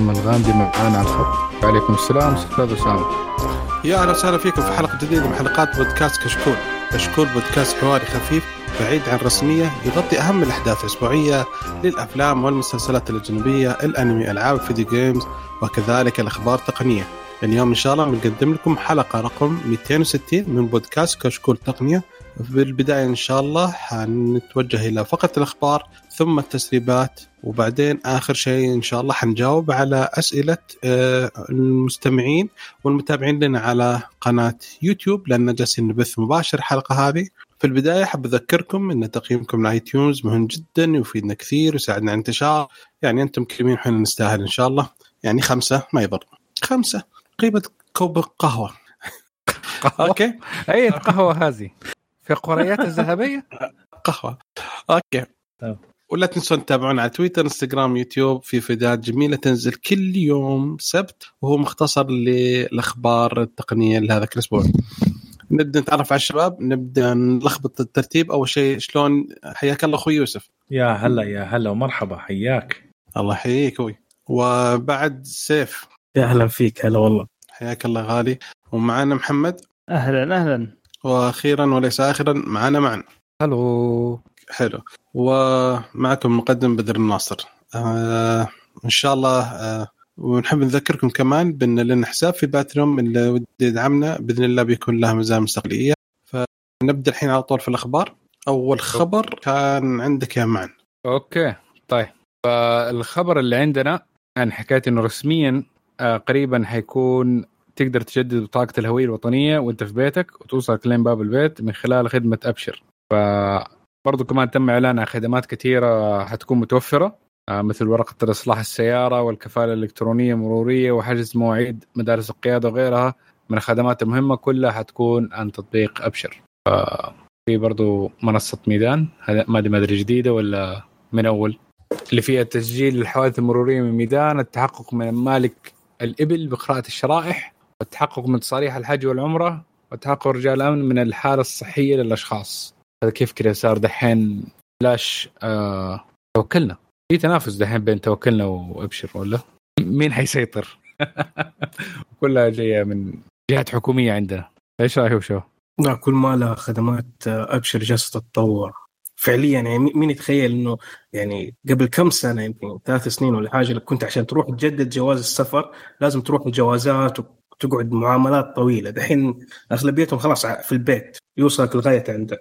اسامه الغامدي معانا على الخط. وعليكم السلام أستاذ اسامه يا أهلا وسهلا فيكم في حلقة جديدة من حلقات بودكاست كشكول. كشكول بودكاست حواري خفيف بعيد عن الرسمية يغطي أهم الأحداث الأسبوعية للأفلام والمسلسلات الأجنبية الأنمي ألعاب الفيديو جيمز وكذلك الأخبار التقنية. اليوم إن شاء الله بنقدم لكم حلقة رقم 260 من بودكاست كشكول تقنية. في البدايه إن شاء الله حنتوجه إلى فقرة الأخبار ثم التسريبات وبعدين آخر شيء إن شاء الله حنجاوب على أسئلة آه، المستمعين والمتابعين لنا على قناة يوتيوب لأن جالسين نبث مباشر الحلقة هذه. في البداية حاب أذكركم إن تقييمكم ل iTunes مهم جدا يفيدنا كثير ويساعدنا على انتشار يعني أنتم كريمين وحنا نستاهل إن شاء الله. يعني خمسة ما يضر. خمسة. قيمة كوب قهوة. أوكي؟ أي القهوة هذه. في قريات الذهبية؟ قهوة. أوكي. طيب. ولا تنسون تتابعونا على تويتر إنستغرام يوتيوب في فيديوهات جميلة تنزل كل يوم سبت وهو مختصر للأخبار التقنية لهذا الأسبوع نبدأ نتعرف على الشباب نبدأ نلخبط الترتيب. أول شيء شلون؟ حياك الله أخوي يوسف. يا هلا يا هلا ومرحبا حياك. الله يحييك أخوي. وبعد سيف. يا أهلا فيك هلا والله. حياك الله غالي. ومعنا محمد. أهلا أهلا. وأخيرا وليس اخرا معنا معا ألو حلو. ومعكم المقدم بدر الناصر. آه إن شاء الله آه ونحب نذكركم كمان بأن لنا حساب في باتريوم اللي ودي يدعمنا بإذن الله بيكون له مزايا مستقلية. فنبدأ الحين على طول في الأخبار. أول خبر كان عندك يا معن أوكي. طيب. فالخبر اللي عندنا عن حكاية إنه رسميا آه، قريبا حيكون تقدر تجدد بطاقة الهوية الوطنية وانت في بيتك وتوصلك لين باب البيت من خلال خدمة أبشر. ف برضو كمان تم إعلان عن خدمات كثيرة حتكون متوفرة آه، مثل ورقة اصلاح السيارة والكفالة الإلكترونية المروريه وحجز مواعيد مدارس القيادة وغيرها. من الخدمات المهمة كلها حتكون عن تطبيق أبشر. ف- في برضو منصة ميدان ما ما أدري جديدة ولا من أول. اللي فيها تسجيل الحوادث المرورية من ميدان التحقق من مالك الإبل بقراءة الشرائح والتحقق من تصاريح الحج والعمرة وتحقق رجال الأمن من الحالة الصحية للأشخاص. هذا كيف كذا صار دحين بلاش آه توكلنا. في تنافس دحين بين توكلنا وابشر ولا؟ مين حيسيطر؟ كلها جاية من جهات حكومية عندنا. إيش رأيك وشو؟ لا كل ما لها خدمات آه، أبشر جالسة تتطور. فعليا يعني مين يتخيل إنه يعني قبل كم سنة يمكن ثلاث سنين ولا حاجة كنت عشان تروح تجدد جواز السفر لازم تروح الجوازات وتقعد معاملات طويلة. دحين أغلبيتهم خلاص ع- في البيت. يوصلك لغاية عندك.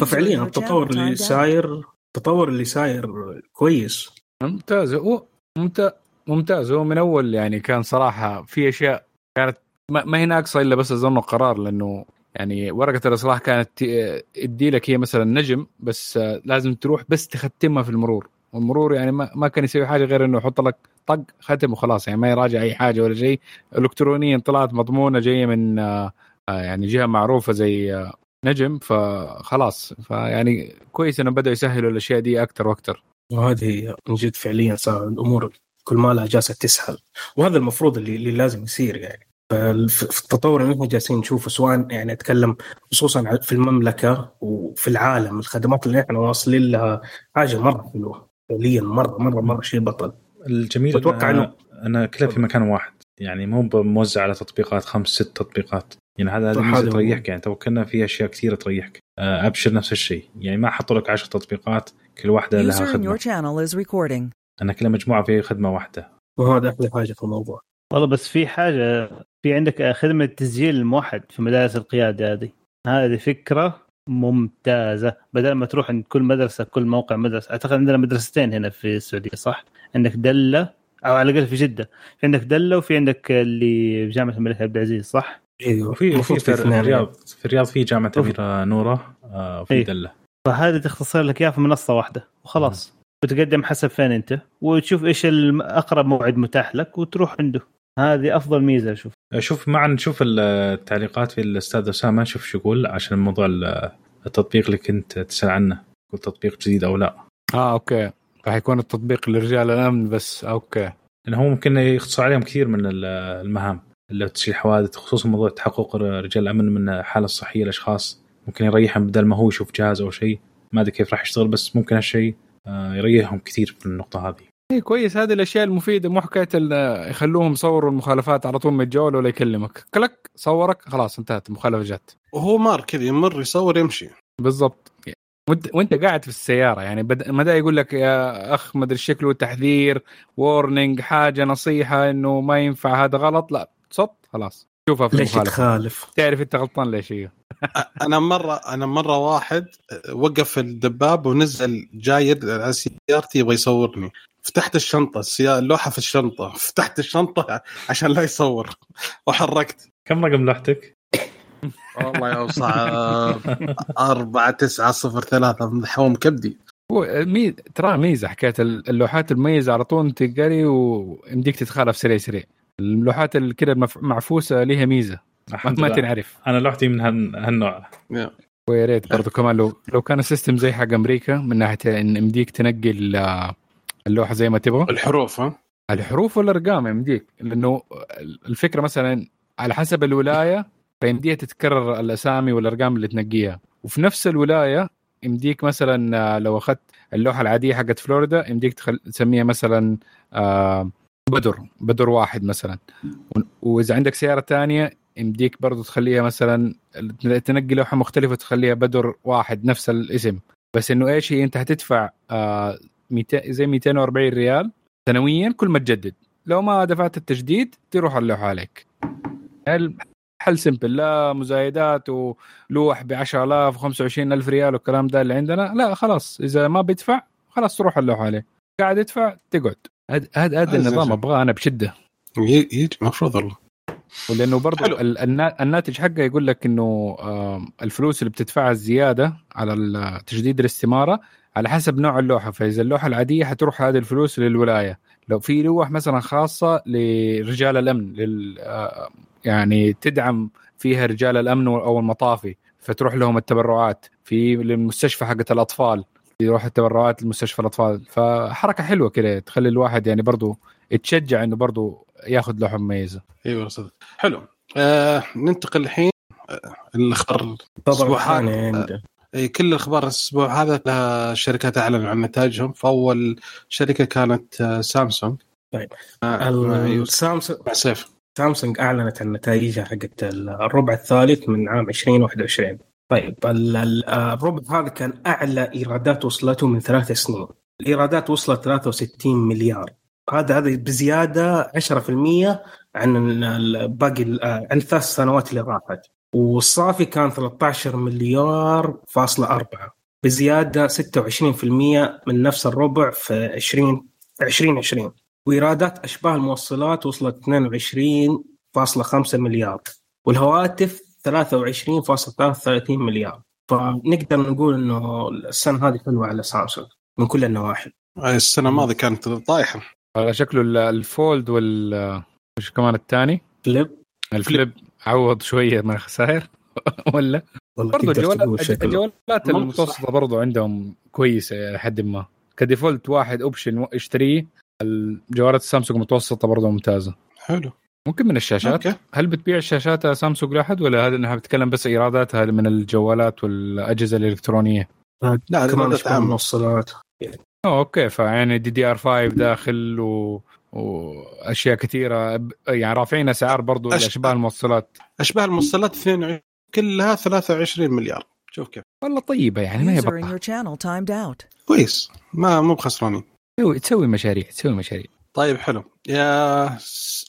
ففعليا التطور اللي صاير التطور اللي صاير كويس. ممتاز. هو ممتاز. ممتاز. هو من أول يعني كان صراحة في أشياء كانت ما ما هي ناقصة إلا بس أظن قرار لأنه يعني ورقة الإصلاح كانت ت- تدي لك هي مثلا نجم بس آه، لازم تروح بس تختمها في المرور. والمرور يعني ما, ما كان يسوي حاجة غير إنه يحط لك طق ختم وخلاص يعني ما يراجع أي حاجة ولا شيء. الكترونيا طلعت مضمونة جاية من آه، آه، يعني جهة معروفة زي آه، نجم فخلاص. فيعني كويس إنه بدأوا يسهلوا الأشياء دي أكثر وأكثر وهذه من جد فعليا صار الأمور كل ما لها جالسة تسهل. وهذا المفروض اللي, اللي لازم يصير يعني. في التطور اللي إحنا جالسين نشوفه سواء يعني أتكلم خصوصا في المملكة وفي العالم الخدمات اللي إحنا واصلين لها حاجة مرة حلوة. فعليا مرة مرة مرة شيء بطل. الجميل وأتوقع أنا, إنه- أنا كلها في مكان واحد. يعني مو موزع على تطبيقات خمس ست تطبيقات. يعني هذا هذا. تريحك يعني. توكلنا في أشياء كثيرة تريحك. آه، أبشر نفس الشيء. يعني ما حطوا لك 10 تطبيقات كل واحدة لها خدمة. channel is recording. أنا كلها مجموعة في خدمة واحدة. وهذا أحلى حاجة في الموضوع. والله بس في حاجة في عندك خدمة تسجيل الموحد في مدارس القيادة هذه. هذه فكرة ممتازة. بدل ما تروح عند كل مدرسة كل موقع مدرسة. أعتقد عندنا مدرستين هنا في السعودية صح؟ عندك دله أو على الأقل في جدة في عندك دله وفي عندك اللي في جامعة الملك عبد العزيز صح؟ أيوه وفي في, في. الرياض في الرياض في جامعة أوف. أميرة نورة آه، وفي إيه. دله فهذه تختصر لك إياها في منصة واحدة وخلاص وتقدم حسب فين أنت وتشوف إيش اقرب موعد متاح لك وتروح عنده هذه أفضل ميزة أشوف شوف معا نشوف التعليقات في الأستاذ أسامة شوف شو يقول عشان موضوع ال- التطبيق اللي كنت تسأل عنه يقول تطبيق جديد أو لا آه أوكي راح يكون التطبيق لرجال الأمن بس أوكي. لأنه هو ممكن يختصر عليهم كثير من ال- المهام. اللي تشيل حوادث خصوصا موضوع تحقق رجال الأمن من الحاله الصحيه للاشخاص ممكن يريحهم بدل ما هو يشوف جهاز أو شيء. ما أدري كيف راح يشتغل بس ممكن هالشيء آه، يريحهم كثير في النقطة هذه. اي كويس. هذه الأشياء المفيدة مو حكاية يخلوهم يصوروا المخالفات على طول من الجوال ولا يكلمك. كلك صورك خلاص انتهت المخالفة جت. وهو مار كذا يمر يصور يمشي. بالضبط. وانت وانت قاعد في السيارة يعني بد... ما دا يقول لك يا أخ ما أدري شكله تحذير وورنينج حاجة نصيحة إنه ما ينفع هذا غلط لا صط خلاص. شوفها في ليش تخالف؟ تعرف أنت غلطان ليش هي. أنا مره أنا مرة واحد وقف الدباب ونزل جاي على سيارتي يبغى يصورني. فتحت الشنطة السيارة اللوحة في الشنطة. فتحت الشنطة عشان لا يصور. وحركت. كم رقم لوحتك؟ والله يا صعب 4 9 0 3 من حوم كبدي. هو مي... ترى ميزة حكايه اللوحات المميزة على طول تقري ويمديك تتخالف سريع سريع. اللوحات اللي كذا معفوسة لها ميزة. الحمد ما تنعرف. أنا لوحتي من هال- هالنوع. ويا ريت برضه كمان لو لو كان ال system زي حق أمريكا من ناحية إن يمديك تنقل آه، اللوحة زي ما تبغى. الحروف ها؟ الحروف والأرقام يمديك. لأنه الفكرة مثلا على حسب الولاية فيمديها تتكرر الأسامي والأرقام اللي تنقيها. وفي نفس الولاية يمديك مثلا آه، لو أخذت اللوحة العادية حقت فلوريدا يمديك تخل... تسميها مثلا آه، بدر بدر واحد مثلا. وإذا عندك سيارة تانية يمديك برضو تخليها مثلا تنقي لوحة مختلفة تخليها بدر واحد نفس الاسم. بس إنه إيش هي؟ أنت هتدفع آه 200 زي 240 ريال سنويا كل ما تجدد. لو ما دفعت التجديد تروح اللوحة عليك. حل سمبل لا مزايدات ولوح ب 10000 و25000 ريال والكلام ده اللي عندنا لا خلاص إذا ما بيدفع خلاص تروح اللوحه عليه. قاعد يدفع تقعد. هذا هذا. النظام أبغاه أنا بشدة. يجي المفروض والله ولأنه برضه الناتج حقه يقول لك إنه الفلوس اللي بتدفعها الزيادة على تجديد الاستمارة على حسب نوع اللوحة فإذا اللوحة العادية حتروح هذه الفلوس للولاية. لو في لوح مثلا خاصة لرجال الأمن لل آه، يعني تدعم فيها رجال الأمن أو المطافي فتروح لهم التبرعات في للمستشفى حقت الأطفال يروح التبرعات لمستشفى الأطفال. فحركة حلوة كده تخلي الواحد يعني برضه يتشجع إنه برضه ياخذ لوحه مميزه أيوه صدق حلو. آه ننتقل الحين آه، الاخبار طبعا أسبوع أي كل الأخبار الأسبوع هذا لها شركات أعلنوا عن نتائجهم. فأول شركة كانت آه، سامسونج. طيب. السامسونج مع سيف. سامسونج أعلنت عن نتائجها حقت الربع الثالث من عام 2021 طيب ال- ال- الربع هذا كان أعلى إيرادات وصلته من ثلاث سنين. الإيرادات وصلت 63 مليار. هذا هذا بزيادة 10% عن باقي عن الثلاث سنوات اللي راحت. والصافي كان 13 مليار فاصلة أربعة. بزيادة 26% من نفس الربع في 20 2020 وإيرادات أشباه الموصلات وصلت 22.5 مليار. والهواتف 23.33 مليار. فنقدر نقول إنه السنة هذه حلوة على سامسونج من كل النواحي. السنة الماضية كانت طايحة. على شكله ال- الفولد وال وش كمان الثاني؟ فليب. الفليب. عوض شوية من الخسائر ولا؟ والله برضه الجوالات الجوالات المتوسطة برضه عندهم كويسة لحد ما. ك default واحد option اشتريه الجوالات السامسونج المتوسطة برضه ممتازة. حلو. ممكن من الشاشات؟ أوكي. هل بتبيع الشاشات سامسونج لأحد ولا هذا إنها بتتكلم بس إيراداتها من الجوالات والأجهزة الإلكترونية؟ لا كمان عام الموصلات آه أوكي فيعني DDR 5 داخل و... وأشياء كثيرة. يعني رافعين أسعار برضو أش- الاشباه الموصلات. اشباه الموصلات 22 كلها 23 مليار. شوف كيف. والله طيبة يعني ما هي بطه your channel timed out. كويس. ما مو بخسرانين. تسوي تسوي مشاريع تسوي مشاريع. طيب حلو. يا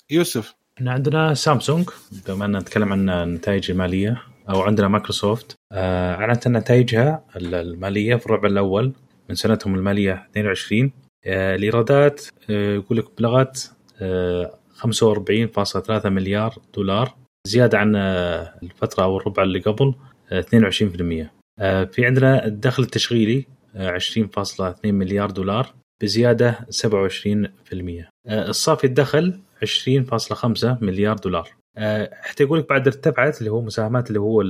يوسف. إحنا عندنا سامسونج بما أن نتكلم عن النتائج المالية أو عندنا مايكروسوفت. آه، أعلنت عن نتائجها المالية في الربع الأول من سنتهم المالية 22 آه، الإيرادات آه، يقول لك بلغت آه، 45.3 مليار دولار زيادة عن آه، الفترة أو الربع اللي قبل آه، 22% آه، في عندنا الدخل التشغيلي آه، 20.2 مليار دولار بزيادة 27% آه، الصافي الدخل 20.5 مليار دولار. آه، حتى يقول لك بعد ارتفعت اللي هو مساهمات اللي هو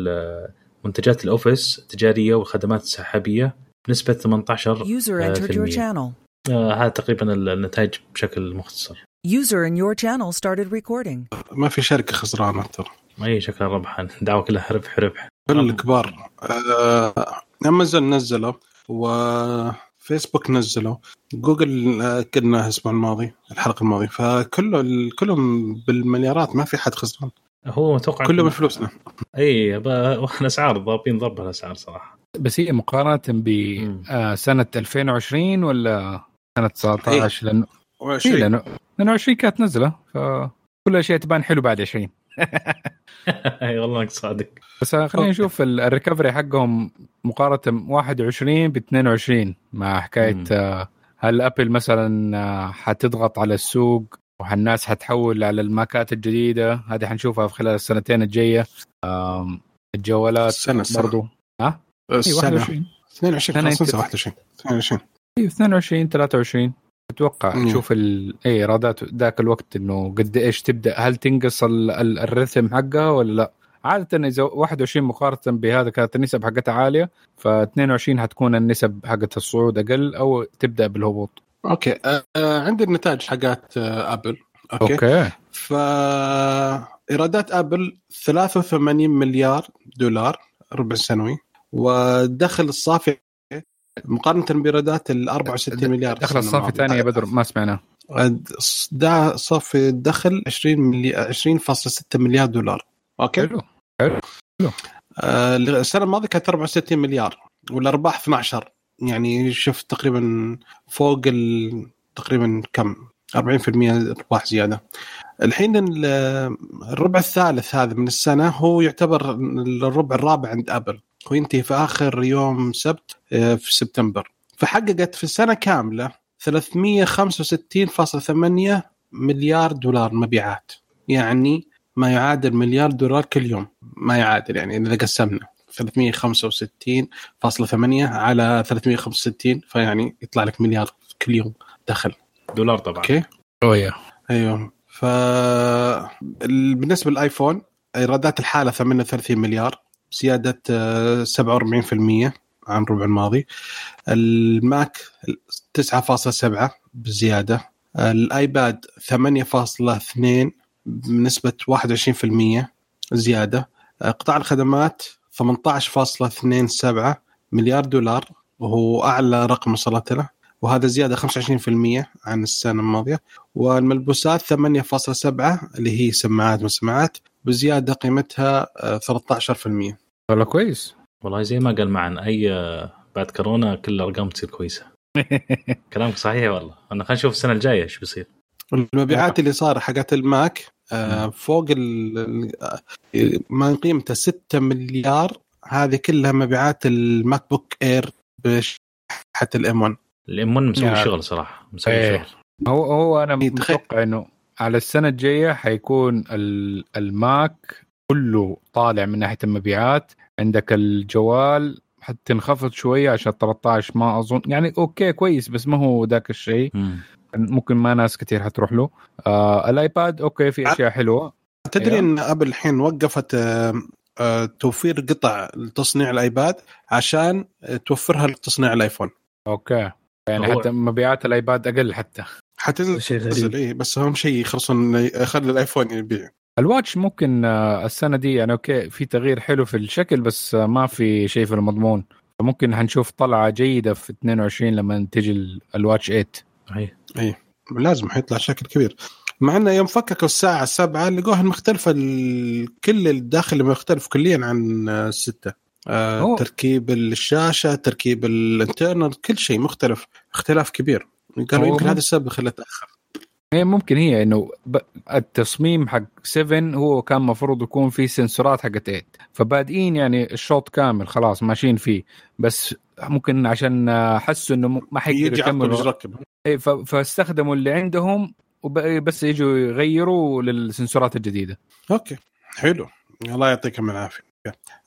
منتجات الأوفيس التجارية والخدمات السحابية بنسبة 18 آه،. آه، هذا تقريبا النتائج بشكل مختصر. User in your channel started recording. ما في شركة خسرانة ترى. أي شكل ربحان دعوة كلها ربح ربح. كل الكبار آه، امازون نزلوا وفي فيسبوك نزلوا جوجل آه، قلنا الأسبوع الماضي الحلقة الماضية. فكله كلهم بالمليارات ما في حد خسران. هو أتوقع كله بفلوسنا أي ب- الاسعار ضابين ضرب الاسعار صراحة. بس هي مقارنة. بسنه 2020 ولا سنة 19 لأنه ولا إيه شيء لأنه لأنه 20 كانت نزلة فكل الاشياء تبان حلو بعد 20 أي والله أنك صادق. بس خلينا. نشوف ال- ال recovery حقهم مقارنة 21 ب 22 مع حكاية. آه، هل ابل مثلا آه، حتضغط على السوق والناس حتحول على الماكات الجديدة؟ هذه حنشوفها في خلال السنتين الجاية. الجوالات السنة برضو. ها؟ 21 22 سنة. خلاص ننسى يمكن. 21 22 اي 22 23 أتوقع مم. نشوف ال... اي ايرادات ذاك الوقت إنه قد إيش تبدأ هل تنقص ال... حقها ولا لا عادة إذا 21 مقارنة بهذا كانت النسب حقتها عالية ف 22 حتكون النسب حقت الصعود أقل أو تبدأ بالهبوط. أوكي آه، آه، عندي النتائج حقات آه، أبل أوكي, أوكي. أوكي. فايرادات أبل 83 مليار دولار ربع سنوي والدخل الصافي مقارنة بإيرادات ال 64 مليار دخل الصافي. الثاني يا بدر ما سمعناه. ده صافي الدخل 20 مليار 20.6 مليار دولار. أوكي؟ حلو آه، السنة الماضية كانت 64 مليار والأرباح 12 يعني شوف تقريبا فوق ال... تقريبا كم؟ 40% أرباح زيادة. الحين ال- الربع الثالث هذا من السنة هو يعتبر الربع الرابع عند أبل. وينتهي في آخر يوم سبت آه، في سبتمبر. فحققت في السنة كاملة 365.8 مليار دولار مبيعات. يعني ما يعادل مليار دولار كل يوم. ما يعادل يعني إذا قسمنا. 365.8 على 365 فيعني يطلع لك مليار كل يوم دخل. دولار طبعا. أوكي. أوه أيوه. ف ال- بالنسبة للآيفون إيرادات الحالة 38 مليار زيادة آه، 47% عن الربع الماضي. الماك 9.7 بزيادة. الآيباد 8.2 بنسبة 21% زيادة. قطاع الخدمات 18.27 مليار دولار وهو أعلى رقم وصلت له. وهذا زيادة 25% عن السنة الماضية. والملبوسات 8.7 اللي هي سماعات وسماعات بزيادة قيمتها آه، 13% والله كويس. والله زي ما قال معن أي بعد كورونا كل الأرقام تصير كويسة. كلامك صحيح والله. أنا خلينا نشوف السنة الجاية إيش بيصير. المبيعات اللي صار حقت الماك آه، فوق ال- ال- ما قيمته 6 مليار هذه كلها مبيعات الماك بوك إير بشحه ال M 1 ال M 1 مسوي يا- شغل صراحة مسوي إيه. شغل هو هو أنا. متوقع إنه على السنة الجاية حيكون ال- الماك كله طالع من ناحية المبيعات عندك الجوال حتنخفض شوية عشان 13 ما اظن يعني أوكي كويس بس ما هو ذاك الشيء مم. ممكن ما ناس كثير حتروح له آه ال iPad okay في أشياء حلوة تدري أيوه. إن Apple الحين وقفت آه، آه، توفير قطع لتصنيع ال iPad عشان توفرها لتصنيع ال iPhone okay يعني هو- حتى مبيعات ال iPad أقل حتى. حتنزل شيء تنزل غريب إيه بس أهم شيء يخلصون يخلي ال iPhone يبيع. ال Watch ممكن آه، السنة دي يعني okay في تغيير حلو في الشكل بس آه، ما في شيء في المضمون. فممكن حنشوف طلعة جيدة في 22 لما تجي ال- ال Watch 8 هي لازم حيطلع شكل كبير. مع إنه يوم فككوا الساعة 7 لقوها مختلفة. كل الداخل مختلف كليا عن آه، الستة آه أوه. تركيب الشاشة تركيب الانترنال كل شيء مختلف اختلاف كبير. قالوا يمكن هذا السبب خلاه تأخر. هي ممكن هي إنه. التصميم حق 7 هو كان مفروض يكون فيه سنسورات حقت 8 فبادئين يعني الشوط كامل خلاص ماشيين فيه. بس ممكن عشان حسوا إنه ما حيقدروا يكملوا يركب إيه، ف... فاستخدموا اللي عندهم وبس يجوا يغيروا للسنسورات الجديدة. okay. حلو. الله يعطيكم العافية.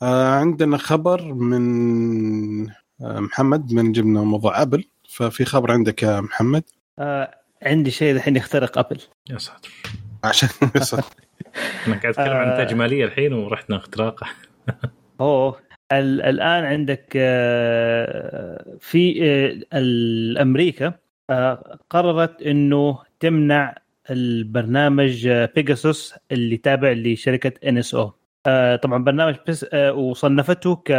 آه عندنا خبر من آه محمد من جبنا موضوع Apple. ففي خبر عندك يا محمد؟ آه عندي شيء الحين يخترق Apple. يا ساتر. عشان أنا قاعد أتكلم عن آه. نتائج مالية الحين ورحنا اختراق أوه. ال- الآن عندك آه، في آه، الأمريكا قررت إنه تمنع البرنامج بيجاسوس اللي تابع لشركة ان اس أو طبعا برنامج بس آه، وصنفته ك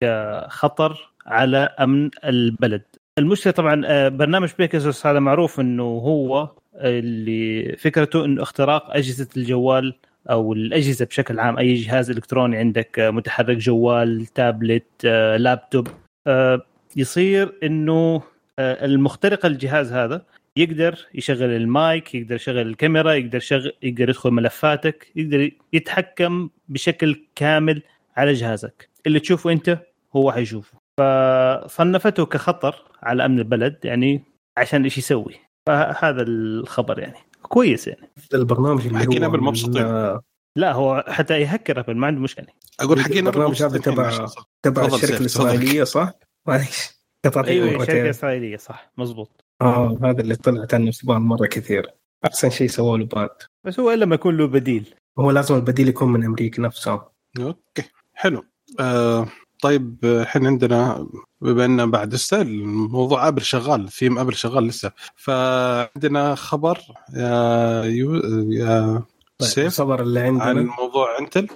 كخطر على أمن البلد. المشكلة طبعا آه، برنامج بيكاسوس هذا معروف إنه هو اللي فكرته إنه اختراق أجهزة الجوال أو الأجهزة بشكل عام أي جهاز إلكتروني عندك آه، متحرك جوال تابلت آه، لابتوب. آه، يصير إنه آه، المخترق الجهاز هذا يقدر يشغل المايك يقدر يشغل الكاميرا يقدر يشغل يقدر يدخل ملفاتك يقدر يتحكم بشكل كامل على جهازك اللي تشوفه أنت هو حيشوفه فصنفته كخطر على أمن البلد يعني عشان إيش يسوي فهذا الخبر يعني كويس يعني البرنامج اللي أبل مبسوطين. من- لا هو حتى يهكر أبل ما عنده مشكلة أقول أبل البرنامج هذا تبع. تبع تفضل الشركة. الإسرائيلية صح؟ معليش قطعت أيوه مرتين. شركه اسرائيليه صح مزبوط آه هذا اللي طلعت عنه سبان مرة كثير. أحسن شيء سووا له باد بس هو إلا ما يكون له بديل. هو لازم البديل يكون من أمريكا نفسها أوكي. حلو. آه طيب الحين عندنا بما ان بعد لسه الموضوع Apple شغال theme Apple شغال لسه. فعندنا خبر يا يو يا طيب سيف الخبر اللي عن عندنا موضوع Intel.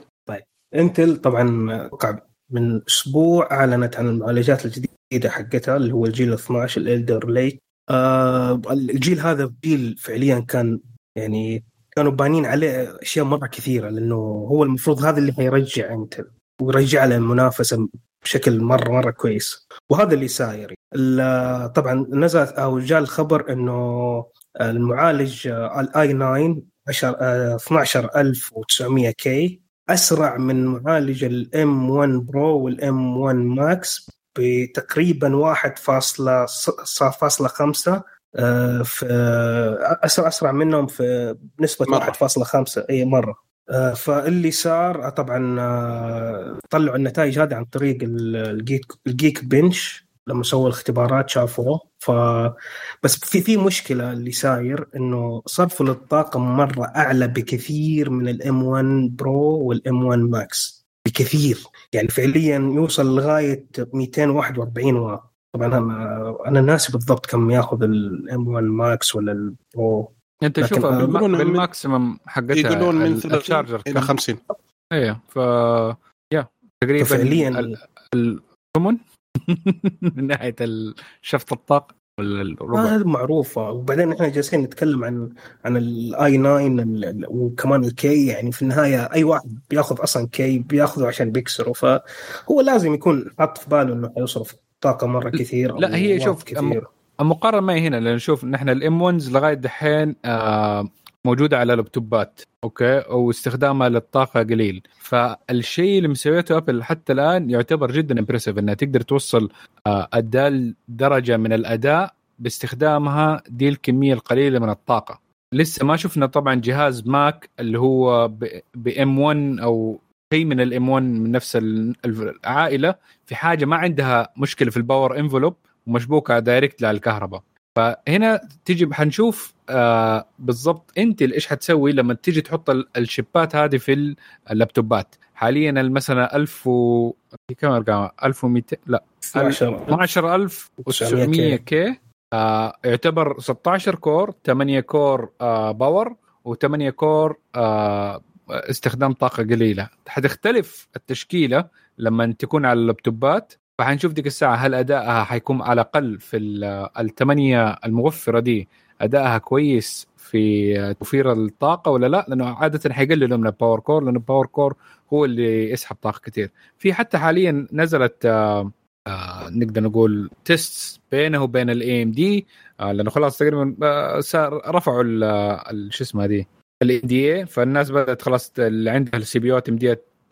Intel طبعا أتوقع من أسبوع أعلنت عن المعالجات الجديدة حقتها اللي هو الجيل 12 ال Alder Lake آه الجيل هذا جيل فعليا كان يعني كانوا بانين عليه أشياء مرة كثيرة لأنه هو المفروض هذا اللي حيرجع Intel ويرجع له المنافسة بشكل مرة مرة كويس. وهذا اللي ساير. ال- طبعا نزل أو جاء الخبر إنه المعالج ال i9 10 آه، 12900 K أسرع من معالج ال M1 Pro وال M1 Max بتقريبا 1.5 آه، في اسرع أسرع منهم في بنسبه مرة. 1.5 إي مرة. آه، فاللي صار آه، طبعا طلعوا النتائج هذه عن طريق ال- ال Geek ال Geekbench. لما سووا الاختبارات شافوه. ف بس في في مشكلة اللي صاير إنه صرفه للطاقه مرة أعلى بكثير من ال M1 Pro وال M1 Max بكثير. يعني فعليا يوصل لغاية 241 واط طبعا أنا أنا ناسي بالضبط كم ياخذ ال M1 Max ولا ال Pro أنت من- بالماكسيمم حقتها يقولون من ال- 30 الشارجر إلى كم 50 إيه ف يا تقريبا ففعليا ال- الكومون من ناحية ال- شفط الطاقة. ولا الربع؟ هذا معروفة. وبعدين إحنا جالسين نتكلم عن عن الاي 9 ال- ال- وكمان الكي يعني في النهاية أي واحد بياخذ أصلا كي بياخذه عشان بيكسره. فهو لازم يكون حاط في باله إنه حيصرف طاقة مرة كثير لا، هي شوف، كثير المقارنة ما هي هنا لأن نشوف نحن ال M1 لغاية دحين آه موجودة على لابتوبات أوكي؟ واستخدامها للطاقة قليل. فالشيء اللي مسويته Apple حتى الآن يعتبر جدا impressive إنها تقدر توصل آه أداء درجة من الأداء باستخدامها دي الكميه القليلة من الطاقة. لسه ما شفنا طبعا جهاز Mac اللي هو ب M1 أو شيء من ال M1 من نفس ال- العائلة. في حاجة ما عندها مشكلة في ال power envelope ومشبوكة direct للكهرباء. فهنا تجي حنشوف آه بالضبط انت إيش حتسوي لما تيجي تحط ال- الشيبات هذه في اللابتوبات. حاليا مثلا 1000 و كم أرقام؟ 1200 لا 12 12900 K. آه يعتبر 16 core 8 core آه power و8 core آه استخدام طاقة قليلة. حتختلف التشكيلة لما تكون على اللابتوبات. فحنشوف ديك الساعة هل ادائها حيكون على الأقل في ال- الثمانية الموفره دي ادائها كويس في توفير الطاقة ولا لا؟ لأنه عادة حيقللوا من ال power core لأنه ال power core هو اللي يسحب طاقة كثير في حتى حاليا نزلت آه آه نقدر نقول test بينه وبين ال AMD لأنه خلاص تقريبا آه، رفعوا شو اسمها دي ال NDA فالناس بدأت خلاص اللي عندها ال CPU آم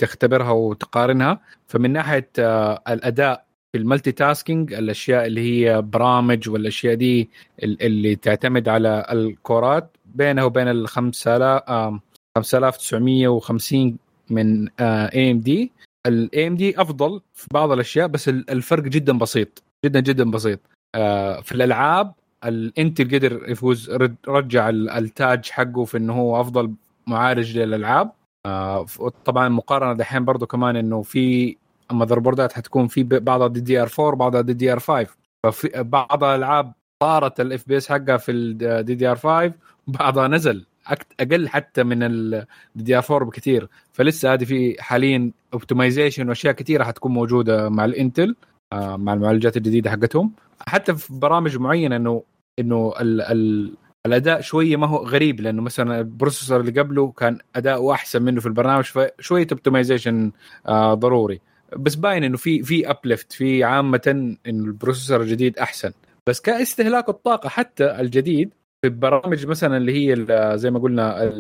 تختبرها وتقارنها. فمن ناحية آه، الأداء في ال multitasking الأشياء اللي هي برامج والأشياء دي ال- اللي تعتمد على الكورات بينه وبين ال 5000 آم، 5950 من AMD ال AMD أفضل في بعض الأشياء بس ال- الفرق جدا بسيط جدا جدا بسيط. آه، في الألعاب ال Intel قدر يفوز رجع ال- التاج حقه في إنه هو أفضل معالج للألعاب. آه، طبعا مقارنة دحين برضو كمان إنه في motherboard ات حتكون في بعضها DDR4 بعضها DDR5 ففي بعض الالعاب طارت ال FPS حقها في ال DDR5 وبعضها نزل أقل حتى من ال DDR4 بكثير فلسه هذه في حاليا optimization وأشياء كثيره حتكون موجودة مع ال Intel آه، مع المعالجات الجديدة حقتهم. حتى في برامج معينة انه إنه ال ال الأداء شوية ما هو غريب لأنه مثلا ال processor اللي قبله كان اداؤه أحسن منه في البرنامج فشوية optimization آه ضروري. بس باين إنه في في uplift في عامة انه ال processor الجديد أحسن. بس كاستهلاك الطاقة حتى الجديد في البرامج مثلا اللي هي زي ما قلنا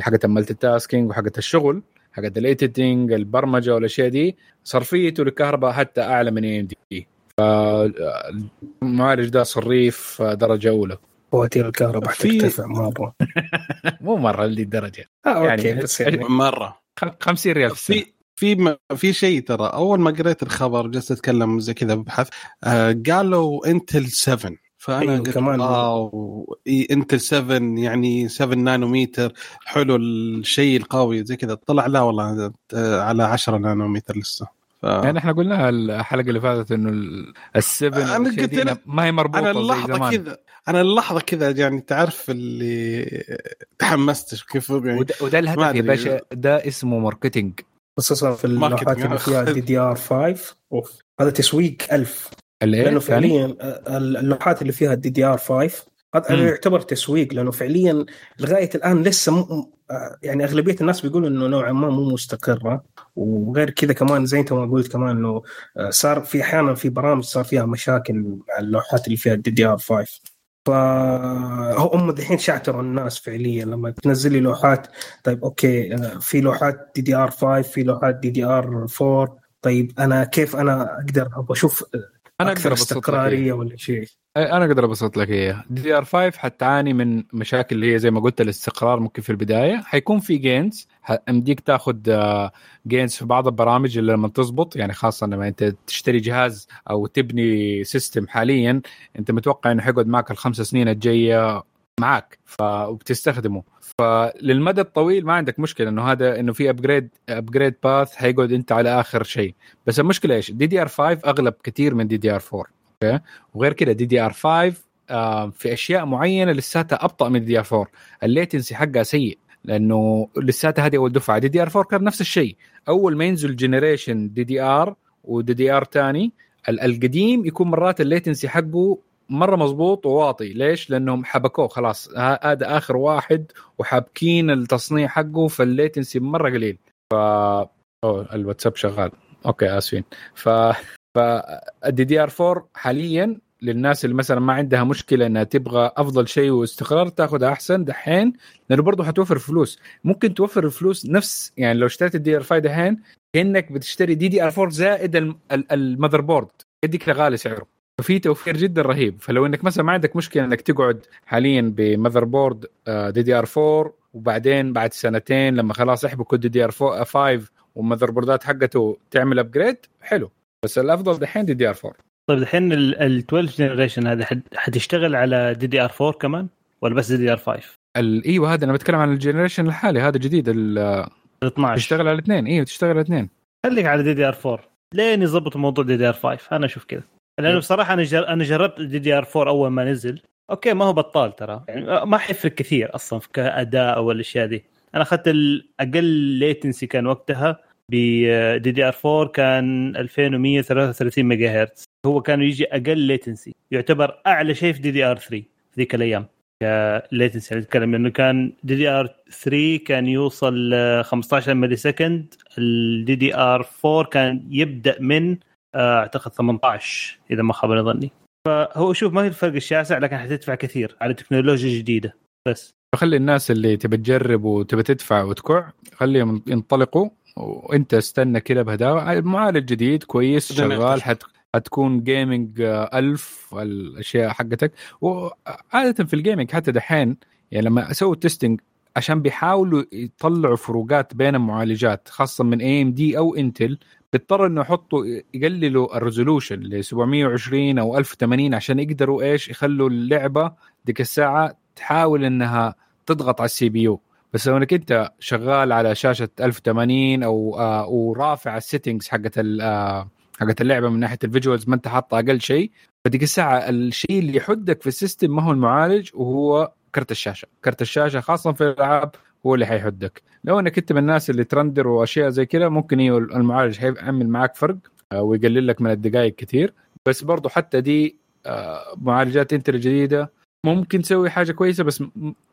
حقت ال multitasking وحقت الشغل حقت ال editing البرمجة والأشياء دي صرفيته للكهرباء حتى أعلى من AMD فالمعالج ده صريف درجة أولى. فواتير الكهرباء في- حترتفع مره مو مرة آه أوكي يعني- بس يعني مرة. 50 ريال في في في م- في شيء ترى أول ما قريت الخبر جلست أتكلم زي كذا ببحث آه قالوا Intel 7 فأنا أيوة، قلت كمان. واو Intel 7 يعني 7 نانومتر حلو الشيء القوي زي كذا. طلع لا والله آه على 10 نانومتر لسه. ف... يعني إحنا قلناها الحلقة اللي فاتت إنه ال- السفن أنا والأشياء قلت دي لك- ما هي مربوطة أنا زي اللحظة زمان كذا أنا اللحظة كذا يعني تعرف اللي تحمست كيف يعني وده, وده الهدف يا. باشا ده اسمه ماركتينج خصوصا في. اللوحات اللي فيها دي دي ار 5 أوف هذا تسويق ألف اللي لأنه؟ ثاني؟ فعليا اللوحات اللي فيها الدي دي ار 5 هذا. يعتبر تسويق لأنه فعليا لغاية الآن لسه م... يعني أغلبية الناس بيقولوا إنه نوعا ما مو مستقره وغير كذا كمان زي انت ما قلت كمان انه آه، صار في أحيانا في برامج صار فيها مشاكل مع اللوحات اللي فيها ال DDR5 فهم الحين شعتروا الناس فعليا لما تنزل لي لوحات طيب أوكي آه، في لوحات DDR5 في لوحات DDR4 طيب أنا كيف أنا أقدر أبغى أشوف أنا أكثر. استقرارية ولا شيء؟ أنا أقدر أبسط لك إياها. DDR5 حتعاني من مشاكل اللي هي زي ما قلت الاستقرار ممكن في البداية. حيكون في gains يمديك تاخذ gains في بعض البرامج اللي لما تزبط يعني خاصة لما أنت تشتري جهاز أو تبني system حاليا أنت متوقع إنه حيقعد معك الخمس سنين الجاية معك ف... وبتستخدمه. فللمدى الطويل ما عندك مشكلة إنه هذا إنه في upgrade upgrade path حيقعد أنت على آخر شيء. بس المشكلة إيش؟ DDR5 أغلب كثير من دي دي ار 4 أوكي؟ وغير كده دي دي ار 5 آه، في أشياء معينة لساتها أبطأ من DDR4 ال latency حقها سيء. لأنه لساتها هذه أول دفعة. DDR4 كان نفس الشيء. أول ما ينزل generation DDR و DDR ثاني القديم يكون مرات ال latency حقه مرة مظبوط وواطي. ليش؟ لأنهم حبكوه. خلاص هذا آخر واحد وحابكين التصنيع حقه فال latency مرة قليل. ف الواتساب شغال. أوكي آسفين. ف فال DDR4 حاليا للناس اللي مثلا ما عندها مشكلة إنها تبغى أفضل شيء واستقرار تاخذها أحسن دحين لأنه برضه حتوفر فلوس. ممكن توفر الفلوس نفس يعني لو اشتريت ال DDR5 دحين كأنك بتشتري DDR4 زائد الم- ال- ال motherboard يديك غالي سعره. ففي توفير جدا رهيب. فلو إنك مثلا ما عندك مشكلة إنك تقعد حاليا ب motherboard DDR4 وبعدين بعد سنتين لما خلاص يحبكوا ال DDR5 وال motherboard ات حقته تعمل upgrade حلو. بس الأفضل دحين DDR4 طيب الحين ال 12 generation هذا حتشتغل على DD R4 كمان ولا بس DDR5؟ ال- إيوه هذا أنا بتكلم عن ال generation الحالي هذا جديد ال- ال 12 تشتغل على الاثنين إيوه تشتغل على الاثنين. خليك على DDR4 لين يظبطوا موضوع DDR5 أنا أشوف كذا. لأنه بصراحة أنا جر... أنا جربت ال DDR4 أول ما نزل. أوكي ما هو بطال ترى. يعني ما حيفرق كثير أصلا في كأداء أو الأشياء دي. أنا أخذت الاقل latency كان وقتها ب DDR4 كان 2133 ميجا هرتز هو كان يجي أقل latency يعتبر أعلى شيء في DDR3 في ذيك الأيام ك latency نتكلم إنه كان DDR3 كان يوصل ل 15 millisecond ال DDR4 كان يبدأ من آه، أعتقد 18 إذا ما خاب ظني. فهو شوف ما هي الفرق الشاسع لكن حتدفع كثير على تكنولوجيا جديدة. بس. فخلي الناس اللي تبي تجرب وتبي تدفع وتكع خليهم ينطلقوا. وانت استنى كذا بهداوة. معالج جديد كويس شغال. حت حتكون gaming ألف الأشياء حقتك. وعاده في ال gaming حتى دحين يعني لما أسوي testing عشان بيحاولوا يطلعوا فروقات بين المعالجات خاصة من AMD أو Intel بيضطروا إنه يحطوا يقللوا ال resolution ل 720 أو 1080 عشان يقدروا إيش؟ يخلوا اللعبة ديك الساعة تحاول إنها تضغط على ال CPU. بس لو انك انت شغال على شاشة 1080 أو آه ورافع ال settings حقت آه حقت اللعبة من ناحية ال visuals ما انت حاطه أقل شيء فديك الساعة الشيء اللي يحدك في ال system ما هو المعالج وهو كرت الشاشة. كرت الشاشة خاصة في الألعاب هو اللي حيحدك. لو انك انت من الناس اللي ت render وأشياء زي كذا ممكن المعالج حيعمل معاك فرق آه، ويقلل لك من الدقائق كثير. بس برضو حتى دي آه، معالجات Intel الجديده ممكن تسوي حاجة كويسة بس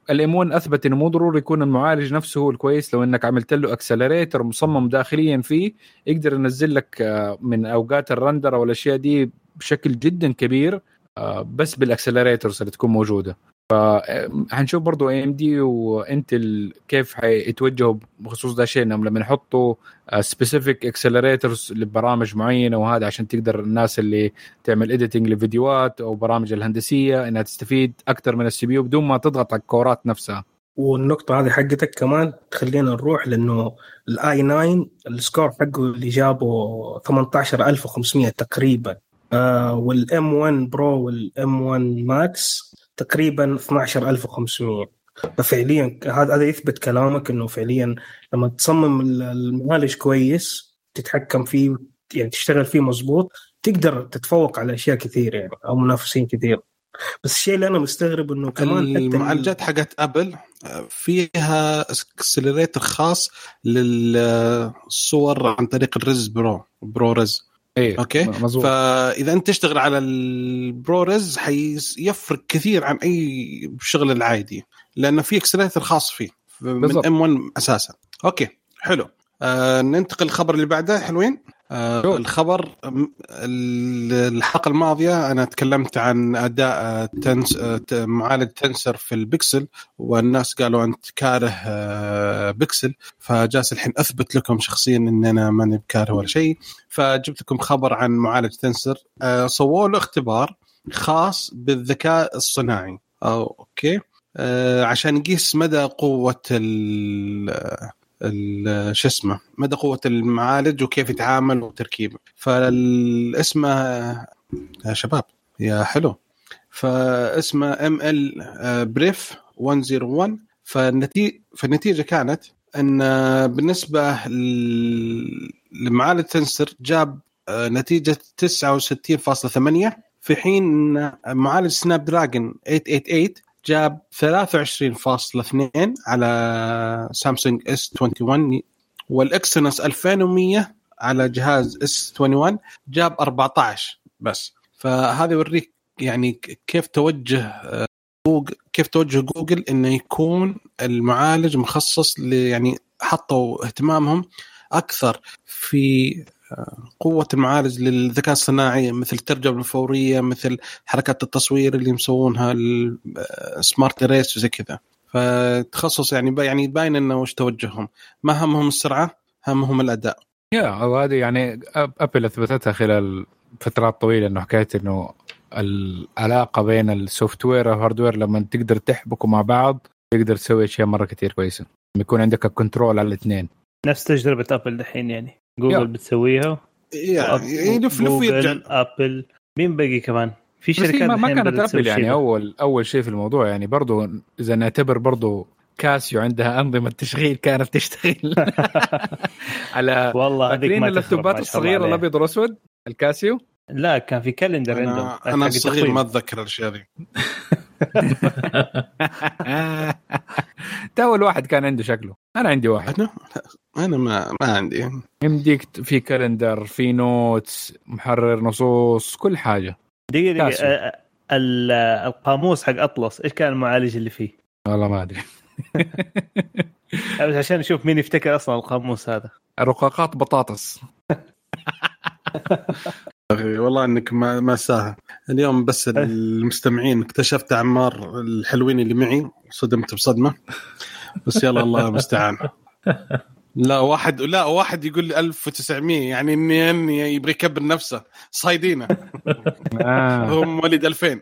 ال M1 أثبت إنه مو ضروري يكون المعالج نفسه هو الكويس. لو إنك عملت له accelerator مصمم داخليا فيه يقدر ينزل لك آه، من أوقات ال render أو الأشياء دي بشكل جدا كبير آه، بس بال accelerators اللي تكون موجودة. فحنشوف برضو AMD و Intel كيف حيتوجهوا بخصوص ده الشيء إنهم لما يحطوا specific accelerators لبرامج معينة وهذا عشان تقدر الناس اللي تعمل editing لفيديوهات أو برامج الهندسية إنها تستفيد أكثر من ال CPU بدون ما تضغط على ال cores ات نفسها. والنقطة هذه حقتك كمان تخلينا نروح لأنه ال i9 ال score حقه اللي جابه 18500 تقريبا آه وال M1 Pro وال M1 Max تقريبا 12500 ففعليا هذا هذا يثبت كلامك إنه فعليا لما تصمم المعالج كويس تتحكم فيه يعني تشتغل فيه مظبوط تقدر تتفوق على أشياء كثير يعني أو منافسين كثير. بس الشيء اللي أنا مستغرب إنه كمان المعالجات حقت أبل فيها accelerator خاص للصور عن طريق الريز Pro ProRes إيه. أوكي. مظبوط. فإذا أنت تشتغل على ال ProRes حيفرق كثير عن أي شغل العادي لأنه في accelerator خاص فيه من. M1 أساسا. أوكي حلو. آه ننتقل للخبر اللي بعده حلوين؟ آه شوف. الخبر الحلقة الماضية أنا تكلمت عن أداء آه، Tens آه، معالج Tensor في البكسل والناس قالوا أنت كاره بكسل فجالس الحين أثبت لكم شخصيا إن أنا ماني بكاره ولا شيء فجبت لكم خبر عن معالج Tensor آه، سووا له اختبار خاص بالذكاء الصناعي أو أوكي آه، عشان يقيس مدى قوة شو اسمه مدى قوة المعالج وكيف يتعامل وتركيبه. فالاسمه يا شباب يا حلو. فاسمه MLPerf 101 فالنتيجة كانت إن بالنسبة لمعالج Tensor جاب نتيجة 69.8 في حين معالج Snapdragon 888 جاب 23.2 على سامسونج S21 وال Exynos 2100 على جهاز S21 جاب 14 بس. فهذا يوريك يعني كيف توجه آه، جوجل كيف توجه جوجل إنه يكون المعالج مخصص يعني حطوا اهتمامهم أكثر في آه، قوة المعالج للذكاء الصناعي مثل الترجمة الفورية مثل حركات التصوير اللي مسوونها ال smart erase وزي كذا. فتخصص يعني با يعني باين إنه وش توجههم. ما همهم السرعة؟ همهم الأداء. يا وهذه يعني أب- أبل أثبتتها خلال فترات طويلة إنه حكايه إنه العلاقة بين ال software وال hardware لما تقدر تحبكوا مع بعض تقدر تسوي أشياء مرة كثير كويسة. يكون عندك ال control على الاثنين. نفس تجربة أبل دحين يعني. جوجل يا. بتسويها يعني يلف لف ويرجع أبل مين باقي كمان في شركات ما, ما كانت ابل يعني شيء. اول أول شيء في الموضوع يعني برضو إذا نعتبر برضو كاسيو عندها أنظمة تشغيل كانت تشتغل على والله هذيك اللابتوبات الصغيرة. الأبيض والأسود الكاسيو لا كان في calendar عندهم أنا أنا الصغير. ما أتذكر الأشياء ذي ده اول واحد كان عنده شكله. أنا عندي واحد. أنا؟ أنا ما ما عندي. يمديك في calendar في notes محرر نصوص كل حاجة. دقيقة دقيقة. القاموس حق أطلس إيش كان المعالج اللي فيه؟ والله ما أدري. بس عشان نشوف مين يفتكر أصلا القاموس هذا. رقاقات بطاطس. أخي. والله إنك ما ما ساهل اليوم بس المستمعين اكتشفت عمار الحلوين اللي معي. صدمت بصدمة. بس يلا الله المستعان. لا واحد لا واحد يقول لي 1900 يعني اني إني يبغى يكبر نفسه. صايدينه. آه. هو مواليد 2000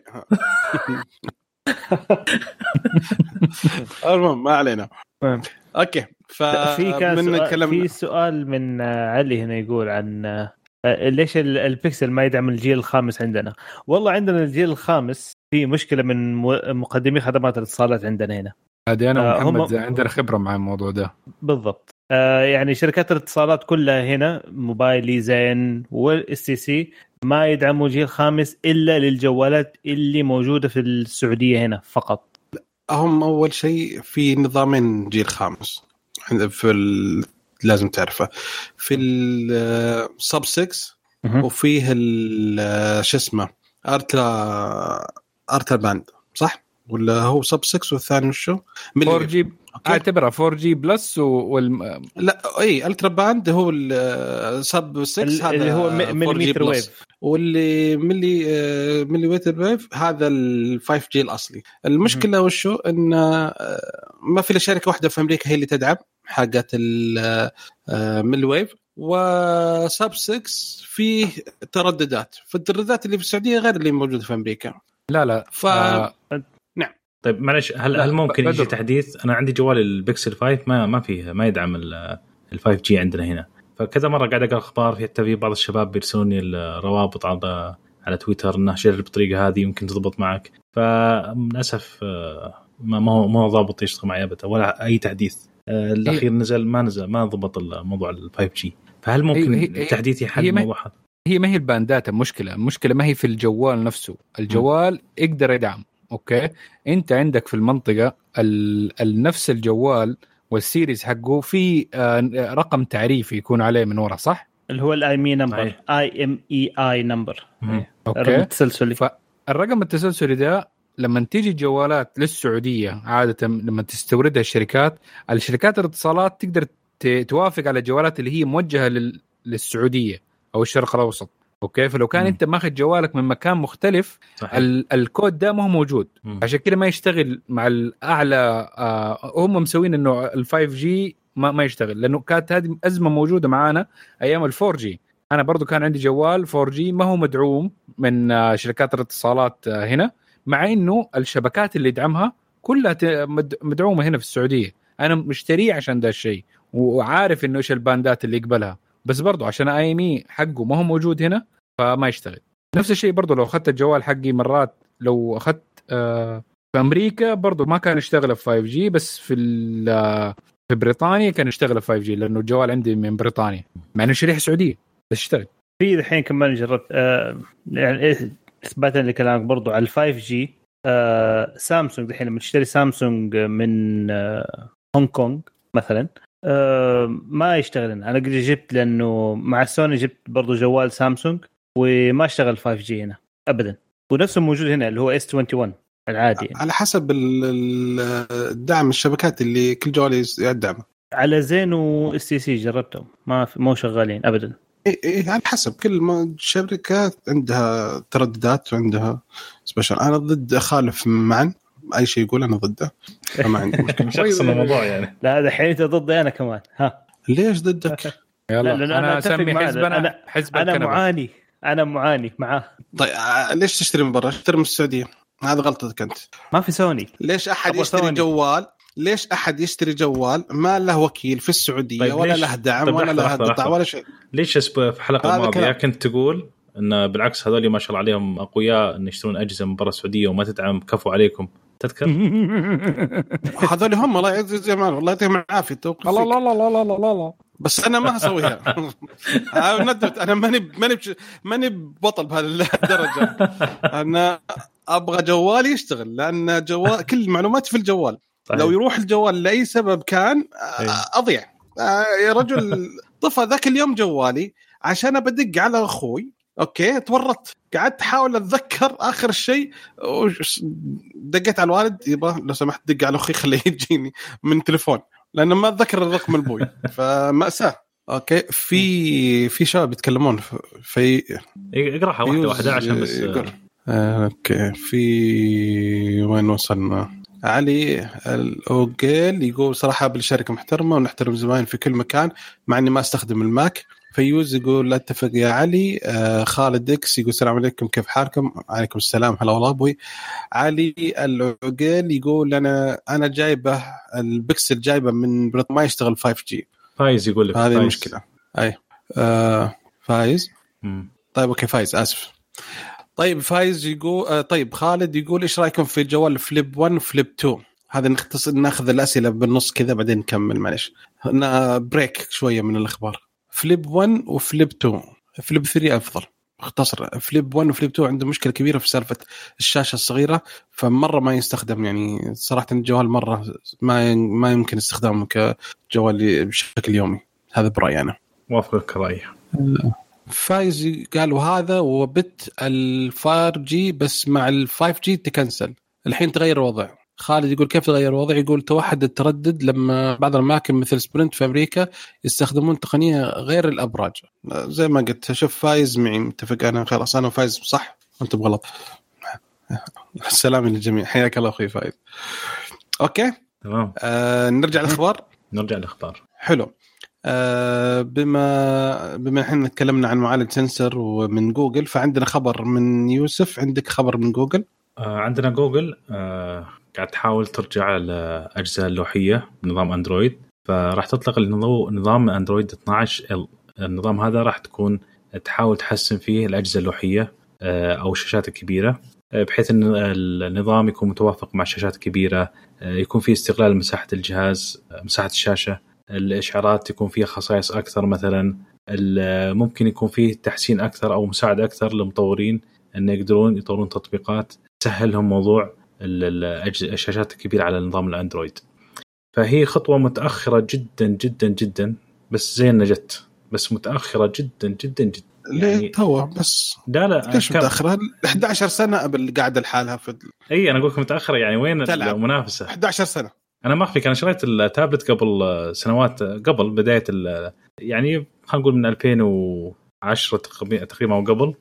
المهم ما علينا. المهم. أوكي. ف في كان سؤال في سؤال من آه، علي هنا يقول عن آه، ليش ال- البكسل ما يدعم الجيل الخامس عندنا؟ والله عندنا الجيل الخامس في مشكلة من مقدمي خدمات الاتصالات عندنا هنا. هذه أنا آه، ومحمد هم- عندنا خبرة مع الموضوع ده. بالضبط. آه يعني شركات الاتصالات كلها هنا موبايلي زين وال STC ما يدعموا جيل خامس إلا للجوالات اللي موجودة في السعودية هنا فقط. هم أول شيء في نظامين جيل خامس. في ال... لازم تعرفه في السب 6 مهم. وفيه ال- شو اسمه ارتلا ارتلا باند صح؟ ولا هو سب 6 والثاني وشو؟ 4 ملي جي. اعتبرها 4 جي بلس وال لا إي الترا باند هو السب 6 هذا اللي هو 4G مليمتر بلس. ويف واللي ملي آه، ملي ويتر ويف هذا ال 5 جي الأصلي. المشكلة وشو؟ إن آه، ما في إلا شركة واحدة في أمريكا هي اللي تدعم حقت ال milli wave و sub 6 فيه ترددات. فالترددات اللي في السعودية غير اللي موجودة في أمريكا. لا لا ف آه طيب معلش هل هل ممكن. يجي تحديث؟ أنا عندي جوال البكسل 5 ما ما فيه ما يدعم ال 5G عندنا هنا. فكذا مرة قاعد أقرأ أخبار في حتى في بعض الشباب بيرسلون لي الروابط على على تويتر إنه جرب بالطريقة هذه يمكن تضبط معك. فللأسف آه، ما ما هو ما هو ضابط يشتغل معي أبدا ولا أي تحديث. آه، الأخير نزل ما نزل ما ضبط الموضوع ال 5G فهل ممكن هي- هي- التحديث يحل الموضوع هذا؟ هي ما هي ال band ات المشكلة. المشكلة ما هي في الجوال نفسه. الجوال يقدر يدعم أوكي؟ أنت عندك في المنطقة ال... ال- نفس الجوال وال series حقه في آه، رقم تعريفي يكون عليه من ورا صح؟ اللي هو ال IMEI number. IMEI number مم. الرقم أوكي. التسلسلي. الرقم التسلسلي ده لما تيجي الجوالات للسعودية عادة لما تستوردها الشركات الشركات الاتصالات تقدر توافق على الجوالات اللي هي موجهة لل... للسعودية أو الشرق الأوسط. okay؟ فلو كان مم. أنت ماخذ جوالك من مكان مختلف صحيح. ال... الكود ده ما هو موجود. مم. عشان كده ما يشتغل مع الاعلى آه هم مسوين إنه ال 5 G ما, ما يشتغل لأنه كانت هذه أزمة موجودة معانا أيام ال 4 G أنا برضو كان عندي جوال 4 G ما هو مدعوم من آه شركات الاتصالات آه هنا مع إنه الشبكات اللي يدعمها كلها مدعومة هنا في السعودية. أنا مشتريه عشان ده الشيء وعارف إنه إيش الباندات اللي يقبلها. بس برضو عشان IMEI حقه ما هو موجود هنا فما يشتغل. نفس الشيء برضو لو أخذت الجوال حقي مرات لو أخذت آه في أمريكا برضو ما كان يشتغل في 5 G بس في آه، في بريطانيا كان يشتغل في 5 G لأنه الجوال عندي من بريطانيا. مع إنه شريحه سعودية بس يشتغل. في الحين كمان جربت آه يعني إيه، اثباتا لكلامك برضو على ال 5 G آه سامسونج الحين لما تشتري سامسونج من آه هونغ كونج مثلا ما يشتغل هنا. أنا قد جبت لأنه مع سوني جبت برضو جوال سامسونج وما اشتغل 5 G هنا ابدا. ونفسه موجود هنا اللي هو S 21 العادي يعني. على حسب ال- ال- الدعم الشبكات اللي كل جوال يس- يدعم على زين و STC جربتهم ما مو شغالين ابدا. إيه إيه على حسب. كل ما شركة عندها ترددات وعندها special أنا ضد اخالف معا. أي شيء يقول أنا ضده ما عندي مشكلة شخص الموضوع يعني لا هذا الحين أنت ضدي أنا كمان ها ليش ضدك؟ يلا لا، لا، لا، أنا أسمي. حزبنا أنا- حزب أنا الكنبة. معاني أنا معاني معاه طيب آه، ليش تشتري من برا؟ اشتري من السعودية هذا غلطتك أنت ما في سوني ليش أحد يشتري ثواني. جوال ليش أحد يشتري جوال ما له وكيل في السعودية طيب ولا؟ له دعم طيب ولا له قطع. ولا شيء ليش أسب- في الحلقة هذا الماضيه. كنت تقول إن بالعكس هذول ما شاء الله عليهم أقوياء إن يشترون أجهزة من برا السعودية وما تدعم كفو عليكم تذكر؟ هذول هم الله يعز جمال والله يعطيهم العافية توقف الله فيك. لا لا لا لا لا لا بس أنا ما أسويها أنا ندمت أنا ماني ماني ماني بطل بهالدرجة أنا أبغى جوالي يشتغل لأن جوال كل معلوماتي في الجوال طيب. لو يروح الجوال لأي سبب كان إيه. أضيع آه، يا رجل طفى ذاك اليوم جوالي عشان بدق على أخوي okay تورطت. قعدت أحاول أتذكر آخر شيء. دقيت على الوالد يبا لو سمحت دق على أخوي خليه يجيني من تليفون. لأنه ما أتذكر الرقم إلا أبوي. فمأساة. okay في في شباب يتكلمون في- اقراها واحدة واحدة عشان بس يقول. آه، okay. في وين وصلنا؟ علي الاوجيل يقول صراحة أبل شركة محترمه وتحترم زباين في كل مكان مع إني ما أستخدم الماك. فيوز يقول لا أتفق يا علي. آه خالد إكس يقول السلام عليكم كيف حالكم؟ عليكم السلام. هلا والله أبوي. علي العقيل يقول أنا أنا جايبه البكسل جايبه من ما يشتغل 5 G فايز يقول لك هذه. المشكلة. أي. آه فايز؟ مم. طيب okay فايز. آسف. طيب فايز يقول آه طيب خالد يقول إيش رأيكم في جوال فليب 1 وفليب 2 هذا نختصر ناخذ الأسئلة بالنص كذا بعدين نكمل معلش break شوية من الأخبار. فليب 1 وفليب 2 فليب 3 أفضل. اختصر. فليب 1 وفليب 2 عنده مشكلة كبيرة في سالفة الشاشة الصغيرة فمرة ما يستخدم يعني. صراحة الجوال مرة ما ما يمكن استخدامه كجوال بشكل يومي. هذا برأيي أنا. موافقك رأيي. فايز قالوا هذا وقت ال four G بس مع ال five G تكنسل. الحين تغير الوضع. خالد يقول كيف تغير الوضع؟ يقول توحد التردد لما بعض الأماكن مثل سبرنت في أمريكا يستخدمون تقنية غير الأبراج. زي ما قلت شوف فايز معي متفق أنا خلاص أنا فايز صح؟ وانت بغلط. السلام للجميع. حياك الله أخوي فايز. okay. تمام. آه نرجع الاخبار نرجع للأخبار. حلو. آه بما بما إحنا تكلمنا عن معالج Tensor من جوجل فعندنا خبر من يوسف. عندك خبر من جوجل؟ آه عندنا جوجل. آه قاعد تحاول ترجع الاجهزه اللوحية بنظام أندرويد فراح تطلق نظام أندرويد 12 إل. النظام هذا راح تكون تحاول تحسن فيه الاجهزه اللوحية آه، أو الشاشات الكبيرة آه، بحيث إن النظام يكون متوافق مع الشاشات الكبيرة آه، يكون فيه استغلال مساحة الجهاز مساحة الشاشة الإشعارات يكون فيها خصائص أكثر مثلا ممكن يكون فيه تحسين أكثر أو مساعده أكثر للمطورين إن يقدرون يطورون تطبيقات تسهل لهم موضوع الأجهزة- الشاشات الكبيرة على نظام الأندرويد. فهي خطوة متأخرة جدا جدا جدا بس زين نجت. بس متأخرة جدا جدا جدا. ليه؟ يعني- تو بس لا لا ليش كان- متأخرة؟ 11 سنة قبل قاعدة لحالها في ال- إي أنا أقول لك متأخرة يعني وين تلعب. المنافسه 11 سنة. أنا ما اخفيك أنا شريت التابلت قبل سنوات قبل بداية ال- يعني خلينا نقول من 2010 تقريبا تقريبا أو قبل.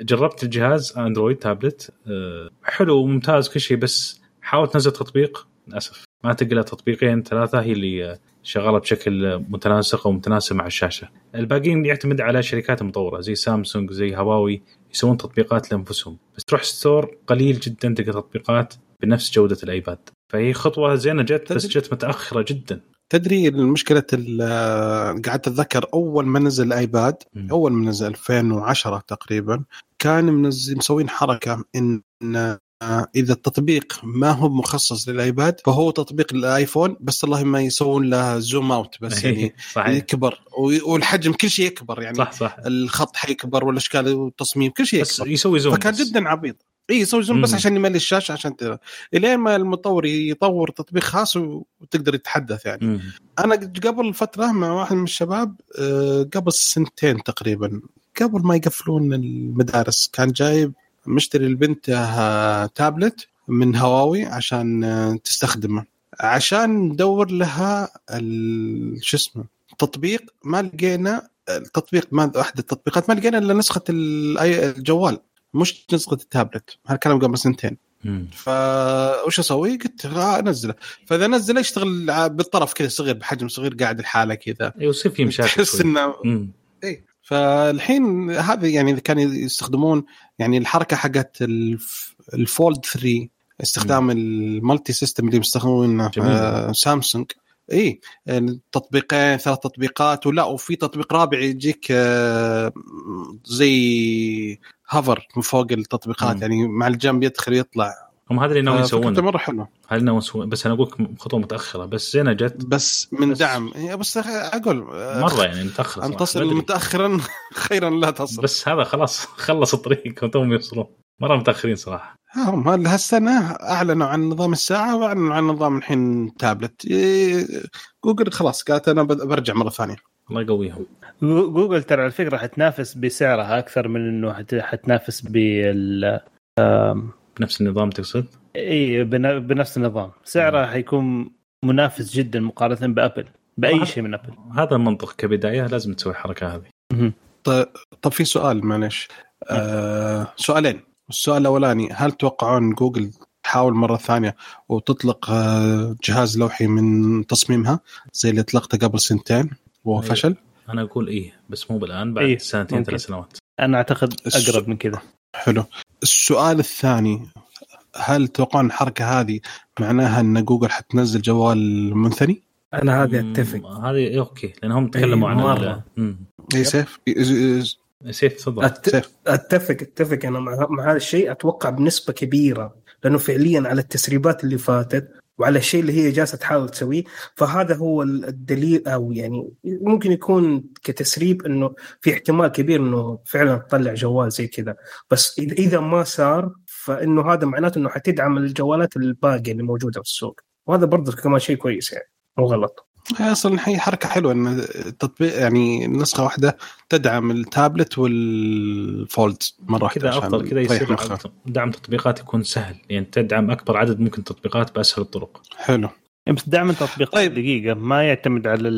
جربت الجهاز اندرويد تابلت أه، حلو وممتاز كل شيء بس حاول تنزل تطبيق للأسف. ما إلا تطبيقين ثلاثة هي اللي شغالة بشكل متناسق ومتناسب مع الشاشة. الباقيين يعتمد على شركات مطورة زي سامسونج زي هواوي يسوون تطبيقات لأنفسهم. بس تروح store قليل جدا تلقى تطبيقات بنفس جودة الإيباد. فهي خطوة زينة جت بس جت متأخرة جدا. تدري المشكلة ال- قعدت أتذكر أول ما نزل الآيباد. أول ما نزل 2010 تقريبا كان مسوين حركة إن آه، إذا التطبيق ما هو مخصص للآيباد فهو تطبيق الايفون بس اللهم يسوون له zoom out بس يعني صحيح. يكبر. والحجم كل شيء يكبر يعني صح صح. الخط حيكبر والأشكال والتصميم كل شيء يكبر. يسوي zoom فكان بس. جدا عبيط. اي يسوي zoom بس. عشان يملي الشاشة عشان ت... الين ما المطور يطور تطبيق خاص وتقدر يتحدث يعني مم. أنا قبل فترة مع واحد من الشباب آه، قبل سنتين تقريبا قبل ما يقفلون المدارس كان جايب مشتري لبنته تابلت من هواوي عشان آه، تستخدمه عشان ندور لها ال- شو اسمه تطبيق ما لقينا التطبيق ما احد التطبيقات ما لقينا إلا نسخة ال- الجوال مش نسخه التابلت هالكلام قبل سنتين. فوش أسوي؟ قلت أنزله فإذا نزله يشتغل بالطرف كذا صغير بحجم صغير قاعد لحاله كذا أيوه يصير في مشاكل تحس. إنه. اي فالحين هذا يعني إذا كانوا يستخدمون يعني الحركة حقت الف- الفولد 3 استخدام ال multi system اللي بيستخدمونه جميل. آه سامسونج اي تطبيقين ثلاث تطبيقات ولا وفي تطبيق رابع يجيك آه، زي hover من فوق التطبيقات مم. يعني مع الجنب يدخل يطلع. هم هذا اللي ناويين آه، يسوونه. مرة حلوة. هذا اللي ناويين يسوونه. بس أنا أقول لك خطوة متأخرة. بس زينة جت. بس من بس- دعم. بس أقول آه، مرة يعني متأخرة ان. تصل. متاخرا خيرا لا تصل. بس هذا خلاص خلص الطريق وتوهم يوصلون. مرة متأخرين صراحة. هم هال- هالسنة أعلنوا عن نظام الساعة وأعلنوا عن نظام الحين تابلت. إيه، جوجل خلاص قالت أنا برجع مرة ثانية. الله يقويهم. جو- جوجل ترى على فكرة حتنافس بسعرها أكثر من إنه حت- حتنافس بال بنفس النظام تقصد؟ إي بن- بنفس النظام. سعرها حيكون منافس جدا مقارنة بأبل بأي شيء من أبل. هذا المنطق كبداية لازم تسوي الحركة هذه. طيب, طب في سؤال معلش آه سؤالين. السؤال الأولاني هل تتوقعون جوجل تحاول مرة ثانية وتطلق آه جهاز لوحي من تصميمها زي اللي اطلقته قبل سنتين؟ وهو أيوة. فشل؟ أنا أقول إيه بس مو بالآن بعد إيه، سنتين. ثلاث سنوات. أنا أعتقد الس- أقرب من كذا. حلو. السؤال الثاني هل تتوقعون الحركة هذه معناها إن جوجل حتنزل جوال منثني؟ أنا هذه أتفق. هذه إيه، أوكي لأن هم تكلموا إيه، عن مم. اي سيف؟ إز- سيف تفضل. أت... أتفق أتفق. أنا مع, مع هذا الشيء أتوقع بنسبة كبيرة لأنه فعليا على التسريبات اللي فاتت وعلى الشيء اللي هي جالسة تحاول تسويه. فهذا هو الدليل أو يعني ممكن يكون كتسريب إنه في احتمال كبير إنه فعلا تطلع جوال زي كذا. بس إذا ما صار فإنه هذا معناته إنه حتدعم الجوالات الباقية اللي موجودة في السوق. وهذا برضه كمان شيء كويس يعني مو غلط. هي أصلا هي حركة حلوة إن التطبيق يعني نسخة واحدة تدعم التابلت والفولد مرة واحدة كذا أفضل كذا يصير. دعم تطبيقات يكون سهل. يعني تدعم أكبر عدد ممكن تطبيقات بأسهل الطرق. حلو. بس دعم التطبيقات طيب. دقيقة ما يعتمد على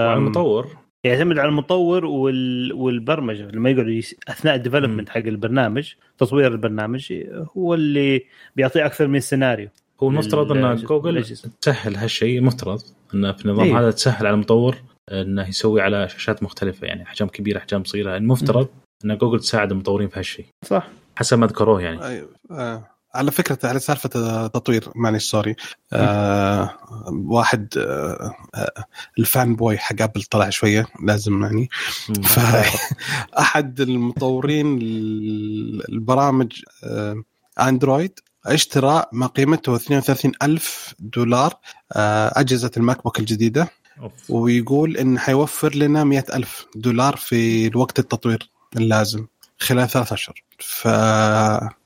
أم، المطور. يعتمد على المطور وال... والبرمجة. لما يقعد يس... أثناء ال development حق البرنامج تطوير البرنامج هو اللي بيعطيه أكثر من سيناريو هو المفترض أن جوجل. تسهل هالشيء المفترض انه في النظام إيه. هذا تسهل على المطور انه يسوي على شاشات مختلفة يعني أحجام كبيرة أحجام صغيرة المفترض أن جوجل تساعد المطورين في هالشيء صح حسب ما ذكروه يعني أيوة. آه. على فكرة على سالفة تطوير معلش sorry آه واحد آه آه ال fanboy حق Apple طلع شوية لازم يعني مم. فأحد المطورين البرامج آه Android اشترى ما قيمته 32 ألف دولار آه أجهزة ال MacBook الجديدة أوف. ويقول إن حيوفر لنا 100 ألف دولار في الوقت التطوير اللازم خلال ثلاث أشهر. ف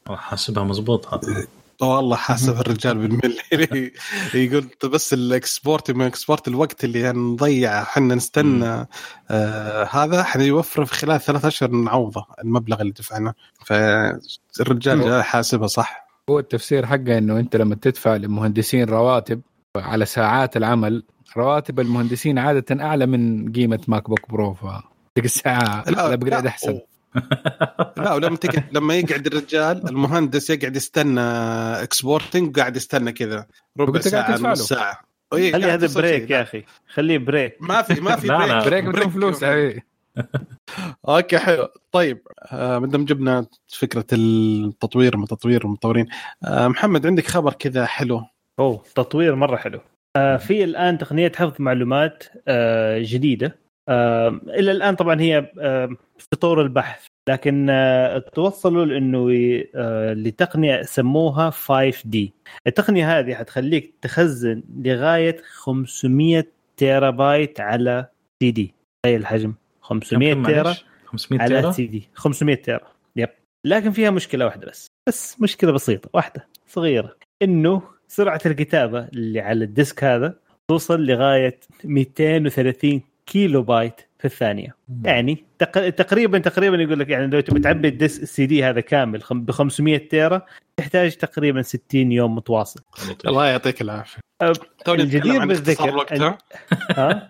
حاسبها مزبوط هذا. والله حاسب الرجال بالملي يقول بس ال export من export الوقت اللي نضيع إحنا نستنى آه هذا حيوفر في خلال ثلاث أشهر نعوضه المبلغ اللي دفعناه. فالرجال حاسبها صح؟ هو التفسير حقه إنه أنت لما تدفع للمهندسين رواتب على ساعات العمل رواتب المهندسين عادة أعلى من قيمة MacBook Pro ف تلقى الساعة ال upgrade أحسن لا ولما تقعد لما يقعد الرجال المهندس يقعد يستنى exporting قاعد يستنى كذا ربع ساعة نص. ساعة إيه، خلي هذا break شيء. يا أخي خليه break ما في ما في. break break بدون فلوس. okay حلو. طيب آه مدام جبنا فكرة التطوير من تطوير المطورين آه محمد عندك خبر كذا حلو؟ أوه تطوير مرة حلو. آه في الآن تقنية حفظ معلومات جديدة. إلى الآن طبعا هي في طور البحث لكن توصلوا لأنه لتقنية سموها 5D التقنية هذه حتخليك تخزن لغاية 500 تيرا بايت على سي دي تخيل الحجم 500 كم تيرا معلش؟ 500 على تيرا؟ سي دي. 500 تيرا. yep. لكن فيها مشكلة واحدة بس. بس مشكلة بسيطة. واحدة. صغيرة. إنه سرعة الكتابة اللي على ال disk هذا توصل لغاية 230 كيلو بايت في الثانية. يعني تق- تقريبا تقريبا يقول لك يعني لو تبي تعبي ال disk ال CD هذا كامل ب 500 تيرا تحتاج تقريبا 60 يوم متواصل. الله يعطيك العافية. الجدير نتكلم عن بالذكر أن- ها؟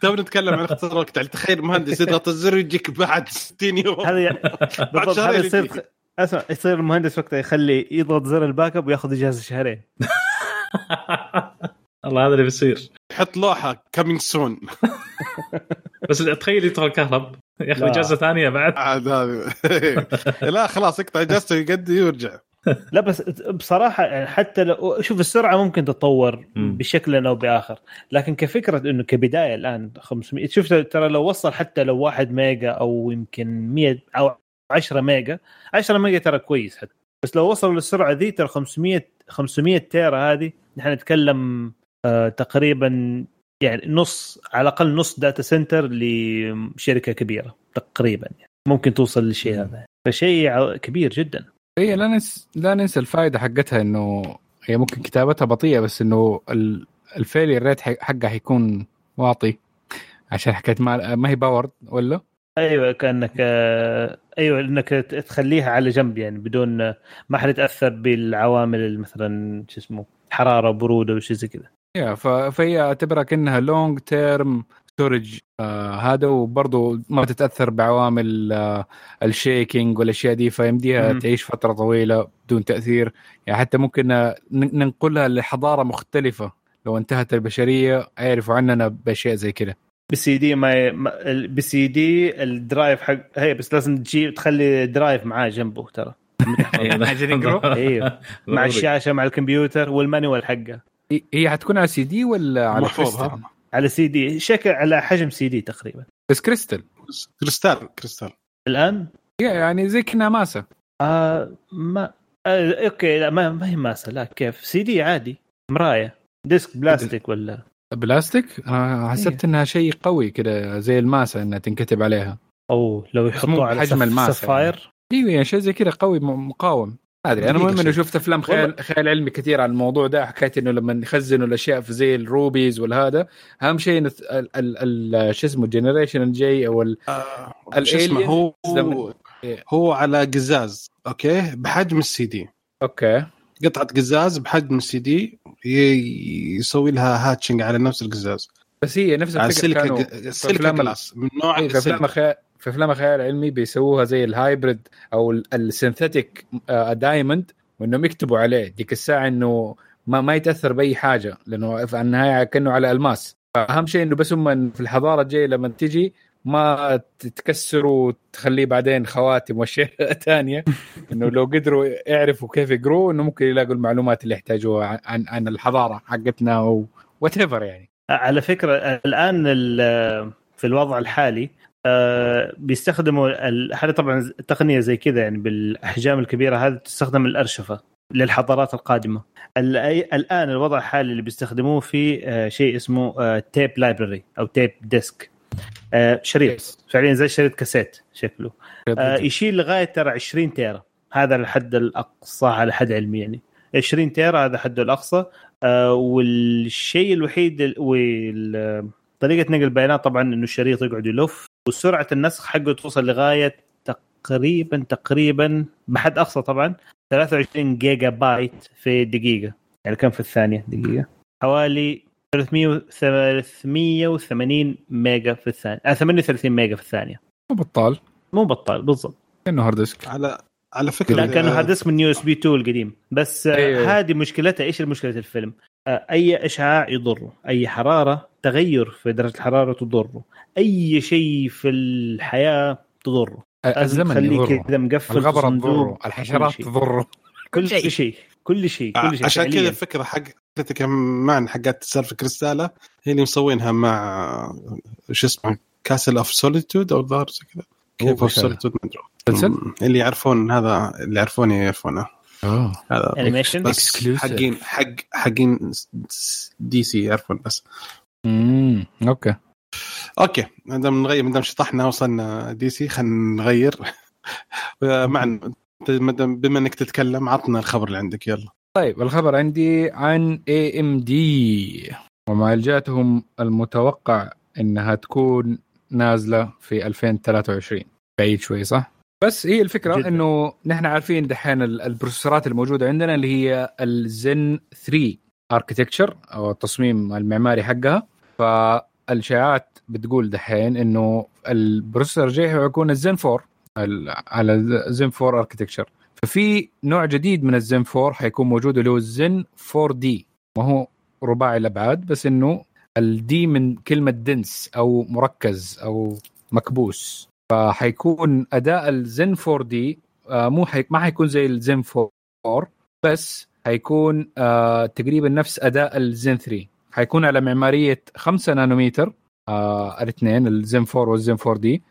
توني نتكلم عن اختصار الوقت. يعني تخيل مهندس يضغط الزر يجيك بعد 60 يوم. هذا يعني بالضبط شهرين هذا يصير. أسمع يصير المهندس وقتها يخلي يضغط زر ال backup وياخذ إجازة شهرين. الله هذا اللي بيصير. يحط لوحة coming soon بس تخيل يدخل الكهرب ياخذ. إجازة ثانية بعد. عاد هذا. لا خلاص يقطع إجازته يقدي ويرجع لا بس بصراحة يعني حتى لو شوف السرعة ممكن تتطور. بشكل أو بآخر لكن كفكرة إنه كبداية الآن 500 شوف ترى لو وصل حتى لو 1 ميجا أو يمكن 100 أو 10 ميجا 10 ميجا ترى كويس حتى بس لو وصلوا للسرعة ذي ترى 500 500 تيرا هذه نحن نتكلم آه تقريبا يعني نص على الأقل نص data center لشركة كبيرة تقريبا يعني ممكن توصل للشيء هذا فشيء ع- كبير جدا. هي لا ننسى لا ننسى الفائدة حقتها إنه هي ممكن كتابتها بطيئة بس إنه ال- ال failure rate حق- حقها حيكون واطي عشان حكاية ما, ما هي powered ولا؟ أيوه كأنك آه، أيوه إنك تخليها على جنب يعني بدون ما حتتاثر بالعوامل اللي مثلا شو اسمه حرارة وبروده وشي زي كذا يا فهي أعتبرها كأنها long term storage آه هذا وبرضه ما تتاثر بعوامل آه ال shaking والأشياء دي فيمديها. تعيش فترة طويلة بدون تأثير. يعني حتى ممكن آه، ننقلها لحضارة مختلفة. لو انتهت البشرية عرفوا عننا بأشياء زي كذا بالسي دي ما بال CD ال drive حق هي بس لازم تجيب تخلي drive معاه جنبه ترى. يقروا؟ أيوه مع الشاشة مع الكمبيوتر وال manual حقه. هي- حتكون على سي دي ولا على محفوظ على سي دي شكل على حجم سي دي تقريبا. بس crystal. crystal crystal. الآن؟ يعني زي كنا ماسه آه ما آه okay لا ما, ما هي ماسه لا كيف؟ سي دي عادي مراية. disk بلاستيك ولا؟ بلاستيك؟ أنا حسبت إنها شيء قوي كده زي الماسه إنها تنكتب عليها. أو لو يحطوه على بحجم سف... الماسة sapphire؟ أيوه يعني شيء زي كذا قوي مقاوم. ما أدري أنا المهم إنه. شفت أفلام خيال خيال علمي كثير عن الموضوع ده حكايه إنه لما يخزنوا الأشياء في زي ال rubies والهذا أهم شيء إنه ال- ال- ال- شو اسمه ال generation الجاي أو ال- آه، شو اسمه هو إيه. هو على قزاز okay بحجم ال CD okay قطعة قزاز بحجم السي دي يسوي لها etching على نفس القزاز بس هي نفس الفكرة كانوا ال silica glass من نوع إيه، السيليكا. في أفلام خيال علمي بيسووها زي ال hybrid أو ال- ال synthetic آه، diamond وإنهم يكتبوا عليه. ديك الساعة إنه ما ما يتأثر بأي حاجة لأنه في النهايه كأنه على ألماس. أهم شيء إنه بس هم في الحضارة الجاية لما تجي ما تتكسر وتخليه بعدين خواتم وأشياء ثانية إنه لو قدروا يعرفوا كيف يقروا إنه ممكن يلاقوا المعلومات اللي يحتاجوها عن عن الحضارة حقتنا what يعني. على فكرة الآن ال- في الوضع الحالي آه، بيستخدموا هذا طبعا تقنية زي كذا يعني بالأحجام الكبيرة هذه تستخدم الأرشفة للحضارات القادمة. الآن الوضع الحالي اللي بيستخدموه في آه، شيء اسمه tape library أو tape disk شريط. فعليا زي شريط كاسيت شكله. آه، يشيل لغاية ترى 20 تيرا هذا الحد الأقصى على حد علمي يعني. 20 تيرا هذا حده الأقصى. آه، والشيء الوحيد ال- وال- طريقة نقل البيانات طبعا إنه الشريط يقعد يلف وسرعة النسخ حقه توصل لغاية تقريبا تقريبا بحد أقصى طبعا 23 جيجا بايت في دقيقة. يعني كم في الثانية؟ دقيقة. حوالي 300 380 mega في الثانية. آه 38 mega في الثانية. مو بطال. مو بطال بالضبط. كأنه hard disk على على فكرة لا كأنه hard disk من USB 2 القديم. بس آه، أيوه. هذه مشكلتها إيش مشكله الفيلم؟ أي أشعاع يضره، أي حرارة تغير في درجة الحرارة تضره، أي شيء في الحياة تضره، الزمن تخليه يضره كذا مقفل الغبرة تضره الحشرات كل شيء. تضره كل شيء كل شيء كل شيء عشان كذا. الفكرة حق حقتك معنا حقات سالفة كريستاله هي اللي مسوينها مع شو اسمه كاسل اوف سوليتود أو الظاهر زي كذا كيف اوف؟ سوليتود ما أدري. اللي يعرفون هذا اللي يعرفونه يعرفونه هذا انيميشن بس Exclusive. حقين حق حقين دي سي يعرفون بس. امم أوكي. أوكي. ما دام نغير ما دام شطحنا وصلنا دي سي خلينا نغير. دام- بما إنك تتكلم عطنا الخبر اللي عندك يلا. طيب الخبر عندي عن AMD ومعالجاتهم المتوقع إنها تكون نازلة في 2023 بعيد شوي صح؟ بس هي الفكرة جداً. إنه نحن عارفين دحين ال- ال processorات الموجودة عندنا اللي هي الزن 3 architecture أو التصميم المعماري حقها. فالشائعات بتقول دحين إنه ال processor الجاي هو يكون الزن 4 ال- على الزن 4 architecture ففي نوع جديد من الزن 4 حيكون موجود اللي هو الزن 4 D ما هو رباعي الأبعاد بس إنه ال D من كلمة dense أو مركز أو مكبوس. فحيكون أداء الزن 4 D آه، مو حي... ما حيكون زي الزن 4 بس حيكون آه تقريبا نفس أداء الزن 3 حيكون على معمارية 5 نانومتر آه الاثنين الزن 4 والزن 4 D.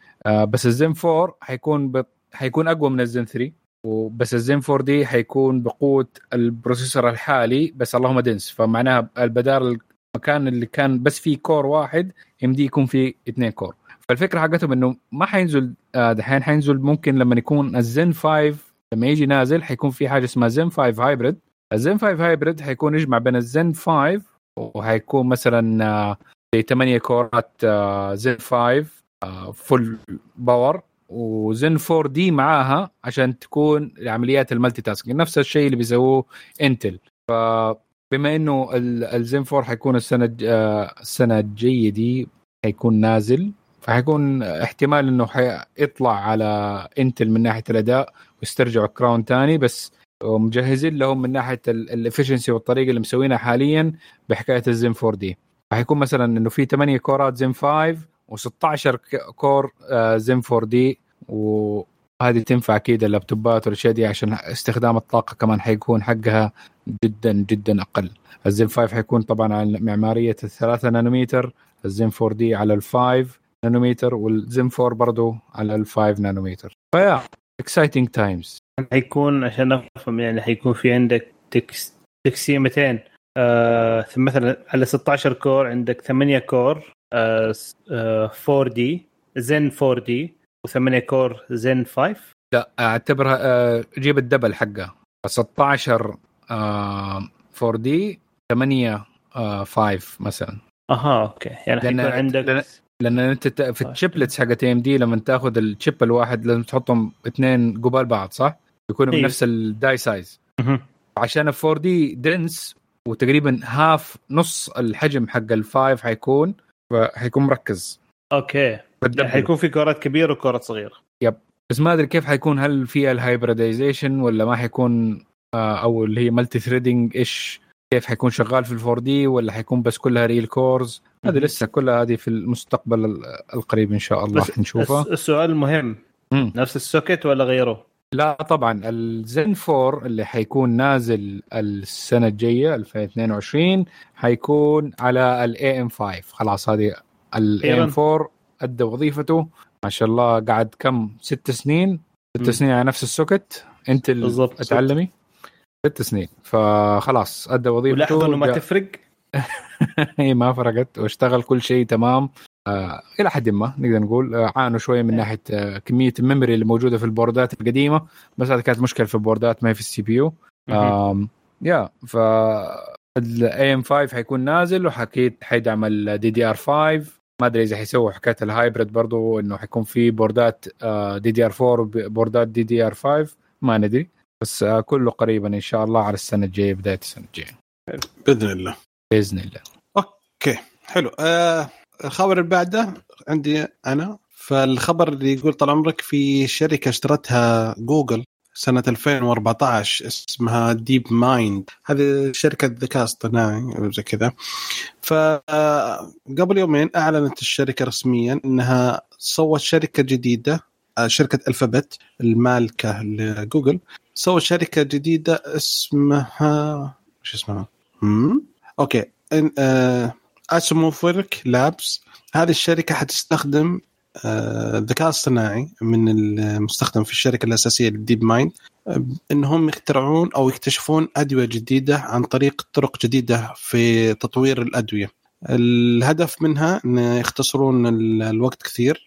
بس الزن 4 حيكون ب... حيكون أقوى من الزن 3 وبس الزين 4 D حيكون بقوة ال processor الحالي بس اللهم dense. فمعناها البدال المكان اللي كان بس فيه core واحد يمدي يكون فيه اثنين core. فالفكرة حقتهم إنه ما حينزل آه، دحين حينزل ممكن لما يكون الزين 5 لما يجي نازل حيكون في حاجة اسمها زين 5 hybrid. الزين 5 hybrid حيكون يجمع بين الزين 5 وحيكون مثلا آه، زي 8 coreات Zen 5 full power و Zen 4 D معاها عشان تكون لعمليات ال multitasking. نفس الشيء اللي بيسووه Intel. فبما إنه ال- الزن 4 حيكون السنة آه، السنة الجاية دي حيكون نازل فحيكون احتمال إنه حيطلع على Intel من ناحية الأداء ويسترجعوا crown تاني بس مجهزين لهم من ناحية ال efficiency والطريقة اللي مسوينها حاليا بحكاية الزن 4 D فحيكون مثلا إنه في 8 coreات Zen 5 و16 core Zen 4 D وهذه تنفع أكيد ال laptopات والأشياء دي عشان استخدام الطاقة كمان حيكون حقها جدا جدا أقل. الزن 5 حيكون طبعا على معمارية الثلاثة نانومتر الزن 4 D على ال five nanometer والزن 4 برضو على ال five nanometer فيا exciting times حيكون عشان افهم يعني حيكون في عندك تكس تقسيمتين آه مثلا على 16 core عندك 8 core آه س- آه 4 D Zen 4 D و8 core Zen 5 لا أعتبرها آه، جيب ال double حقها 16 آه 4 D 8 آه 5 مثلا. أها okay. يعني حيكون عندك لأن أنت في ال chiplets حقت AMD لما تاخذ ال chip الواحد لازم تحطهم اثنين قبال بعض صح؟ يكونوا أيوه. بنفس ال die size. عشان ال 4 D dense وتقريبا half نص الحجم حق ال five حيكون فحيكون مركز okay يعني. حيكون في coreات كبيرة و coreات صغيرة بس ما أدري كيف حيكون هل فيها ال hybridization ولا ما حيكون آه، أو اللي هي multithreading إيش كيف حيكون شغال في ال four D ولا حيكون بس كلها real cores هذه. لسه كلها هذه في المستقبل ال- القريب إن شاء الله الس- السؤال المهم مم. نفس ال socket ولا غيروه؟ لا طبعا الزن 4 اللي حيكون نازل السنة الجاية 2022 حيكون على ال AM 5 خلاص هذه ال AM 4 أدى وظيفته ما شاء الله قعد كم ست سنين ست. سنين على نفس ال socket أنت اللي بالضبط. ست سنين. فخلاص أدى وظيفته ولاحظوا إنه ما تفرق؟ هي ما فرقت واشتغل كل شيء تمام. آه إلى حد ما نقدر نقول آه عانوا شوية من ناحية آه كمية ال memory اللي موجودة في البوردات القديمة بس هذه كانت مشكلة في البوردات ما هي في ال CPU. يا ف ال AM 5 حيكون نازل وحكيت حيدعم ال DDR 5 ما أدري إذا حيسووا حكاية ال hybrid برضو إنه حيكون في بوردات DDR 4 وبوردات DDR 5 ما ندري. بس آه كله قريبا إن شاء الله على السنة الجاية بداية السنة الجاية. بإذن الله. بإذن الله. okay حلو. آه الخبر اللي بعده عندي أنا فالخبر اللي يقول طال عمرك في شركة اشترتها جوجل سنة 2014 اسمها DeepMind هذه شركة ذكاء اصطناعي زي كذا. فقبل يومين أعلنت الشركة رسميا أنها سوت شركة جديدة آه، شركة ألفابت المالكة لجوجل سوت شركة جديدة اسمها شو اسمها؟ مم؟ okay إن- آه، Isomorphic Labs هذه الشركة حتستخدم آه، الذكاء الصناعي من المستخدم في الشركة الأساسية لل DeepMind آه، إنهم يخترعون أو يكتشفون أدوية جديدة عن طريق طرق جديدة في تطوير الأدوية. الهدف منها إن يختصرون ال- الوقت كثير آه،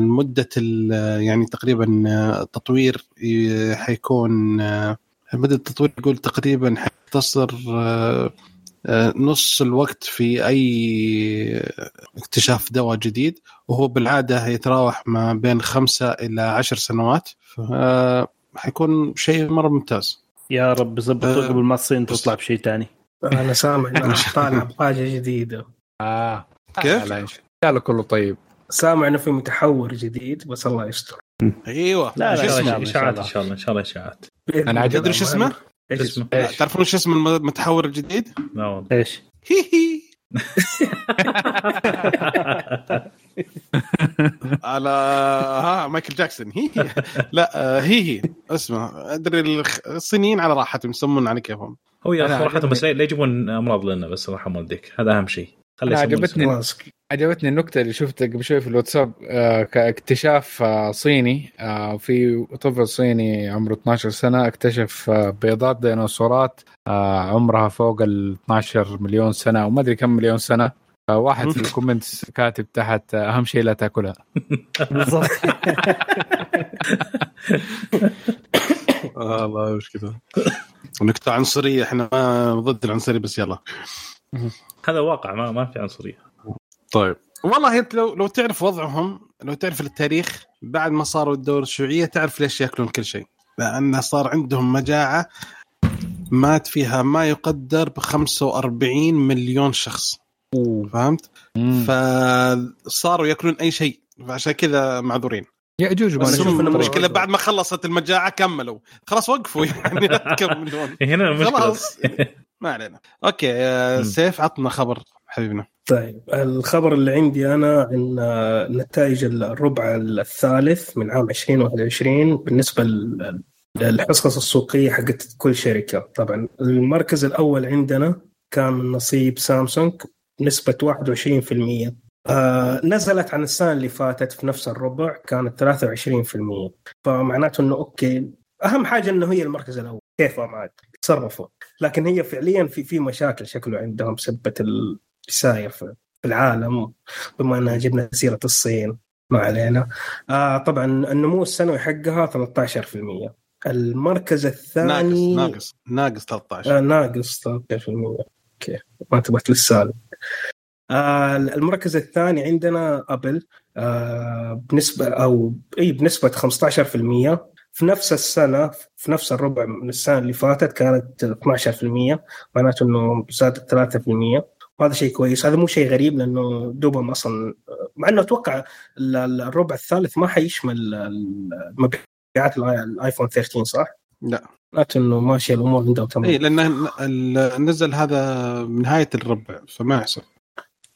مده ال- يعني تقريبا آه، التطوير ي- حيكون آه، مدة التطوير يقول تقريبا حيختصر آه، آه، نص الوقت في أي اكتشاف دواء جديد وهو بالعادة يتراوح ما بين خمسة إلى عشر سنوات. ف- حيكون شيء مرة ممتاز. يا رب يظبطوا آه، قبل ما الصين تطلع بشيء ثاني أنا سامع إنه طالع بحاجة جديدة. آه. كيف؟ الله. كله طيب. سامع انه في متحور جديد بس الله يستر أيوه لا، شو لا، اسمه؟ إن شاء الله، اشاعات. إن شاء الله إن شاء الله اشاعات عجبني. الله. تدري شو اسمه؟ اسمه؟ تعرفون شو اسم المتحور الجديد؟ لا والله إيش؟ هي هي على ها مايكل جاكسون هي هي لا هي هي اسمه أدري الصينيين على راحتهم يسمون على كيفهم هو يا صراحة عجبني. بس لا لا يجيبون أمراض لنا بس الله يرحم والديك هذا أهم شيء خلي عجبتني. عجبتني النكتة اللي شفتها قبل شوي في الواتساب آه كاكتشاف آه صيني. آه في طفل صيني عمره 12 سنة اكتشف آه بيضات ديناصورات آه عمرها فوق ال 12 مليون سنة وما أدري كم مليون سنة. آه واحد في الكومنتس كاتب تحت آه أهم شيء لا تأكلها. بالضبط. آه الله وش كذا نكتة عنصرية إحنا ما ضد العنصرية بس يلا. هذا واقع ما ما في عنصرية. طيب. والله انت لو لو تعرف وضعهم لو تعرف التاريخ بعد ما صاروا الدولة الشيوعية تعرف ليش يأكلون كل شيء. لأن صار عندهم مجاعة مات فيها ما يقدر ب 45 مليون شخص. فهمت؟ مم. فصاروا يأكلون أي شيء فعشان كذا معذورين. ياجوج بس المشكلة بعد ما خلصت المجاعة كملوا. خلاص وقفوا يعني لا تكملون هنا المشكلة. خلاص. ما علينا. أوكي آه، مم. سيف عطنا خبر حبيبنا. طيب الخبر اللي عندي أنا عن آه، نتائج الربع الثالث من عام 2021 بالنسبة لل- للحصص السوقية حقت كل شركه طبعا المركز الأول عندنا كان من نصيب سامسونج نسبة 21% آه نزلت عن السنة اللي فاتت في نفس الربع كانت 23% فمعناته إنه أوكي أهم حاجة إنه هي المركز الأول. كيفهم عاد تصرفوا. لكن هي فعليا في في مشاكل شكله عندهم بسبه اللي ساير في العالم بما ان جبنا سيرة الصين ما علينا. آه طبعا النمو السنوي حقها 13% ناقص المركز الثاني ناقص ناقص 13 آه ناقص 13% okay ما انتبهت للسالب آه المركز الثاني عندنا ابل آه بنسبه أو إي بنسبة 15% في نفس السنة في نفس الربع من السنة اللي فاتت كانت 12% معناته إنه زادت 3% وهذا شيء كويس. هذا مو شيء غريب لأنه دوبهم أصلا مع إنه أتوقع ال- ال- الربع الثالث ما حيشمل مبيعات الآيفون 13 صح؟ لا. معناته إنه ماشيه الأمور عندهم تمام. اي لأنه نزل هذا نهاية الربع فما يحسب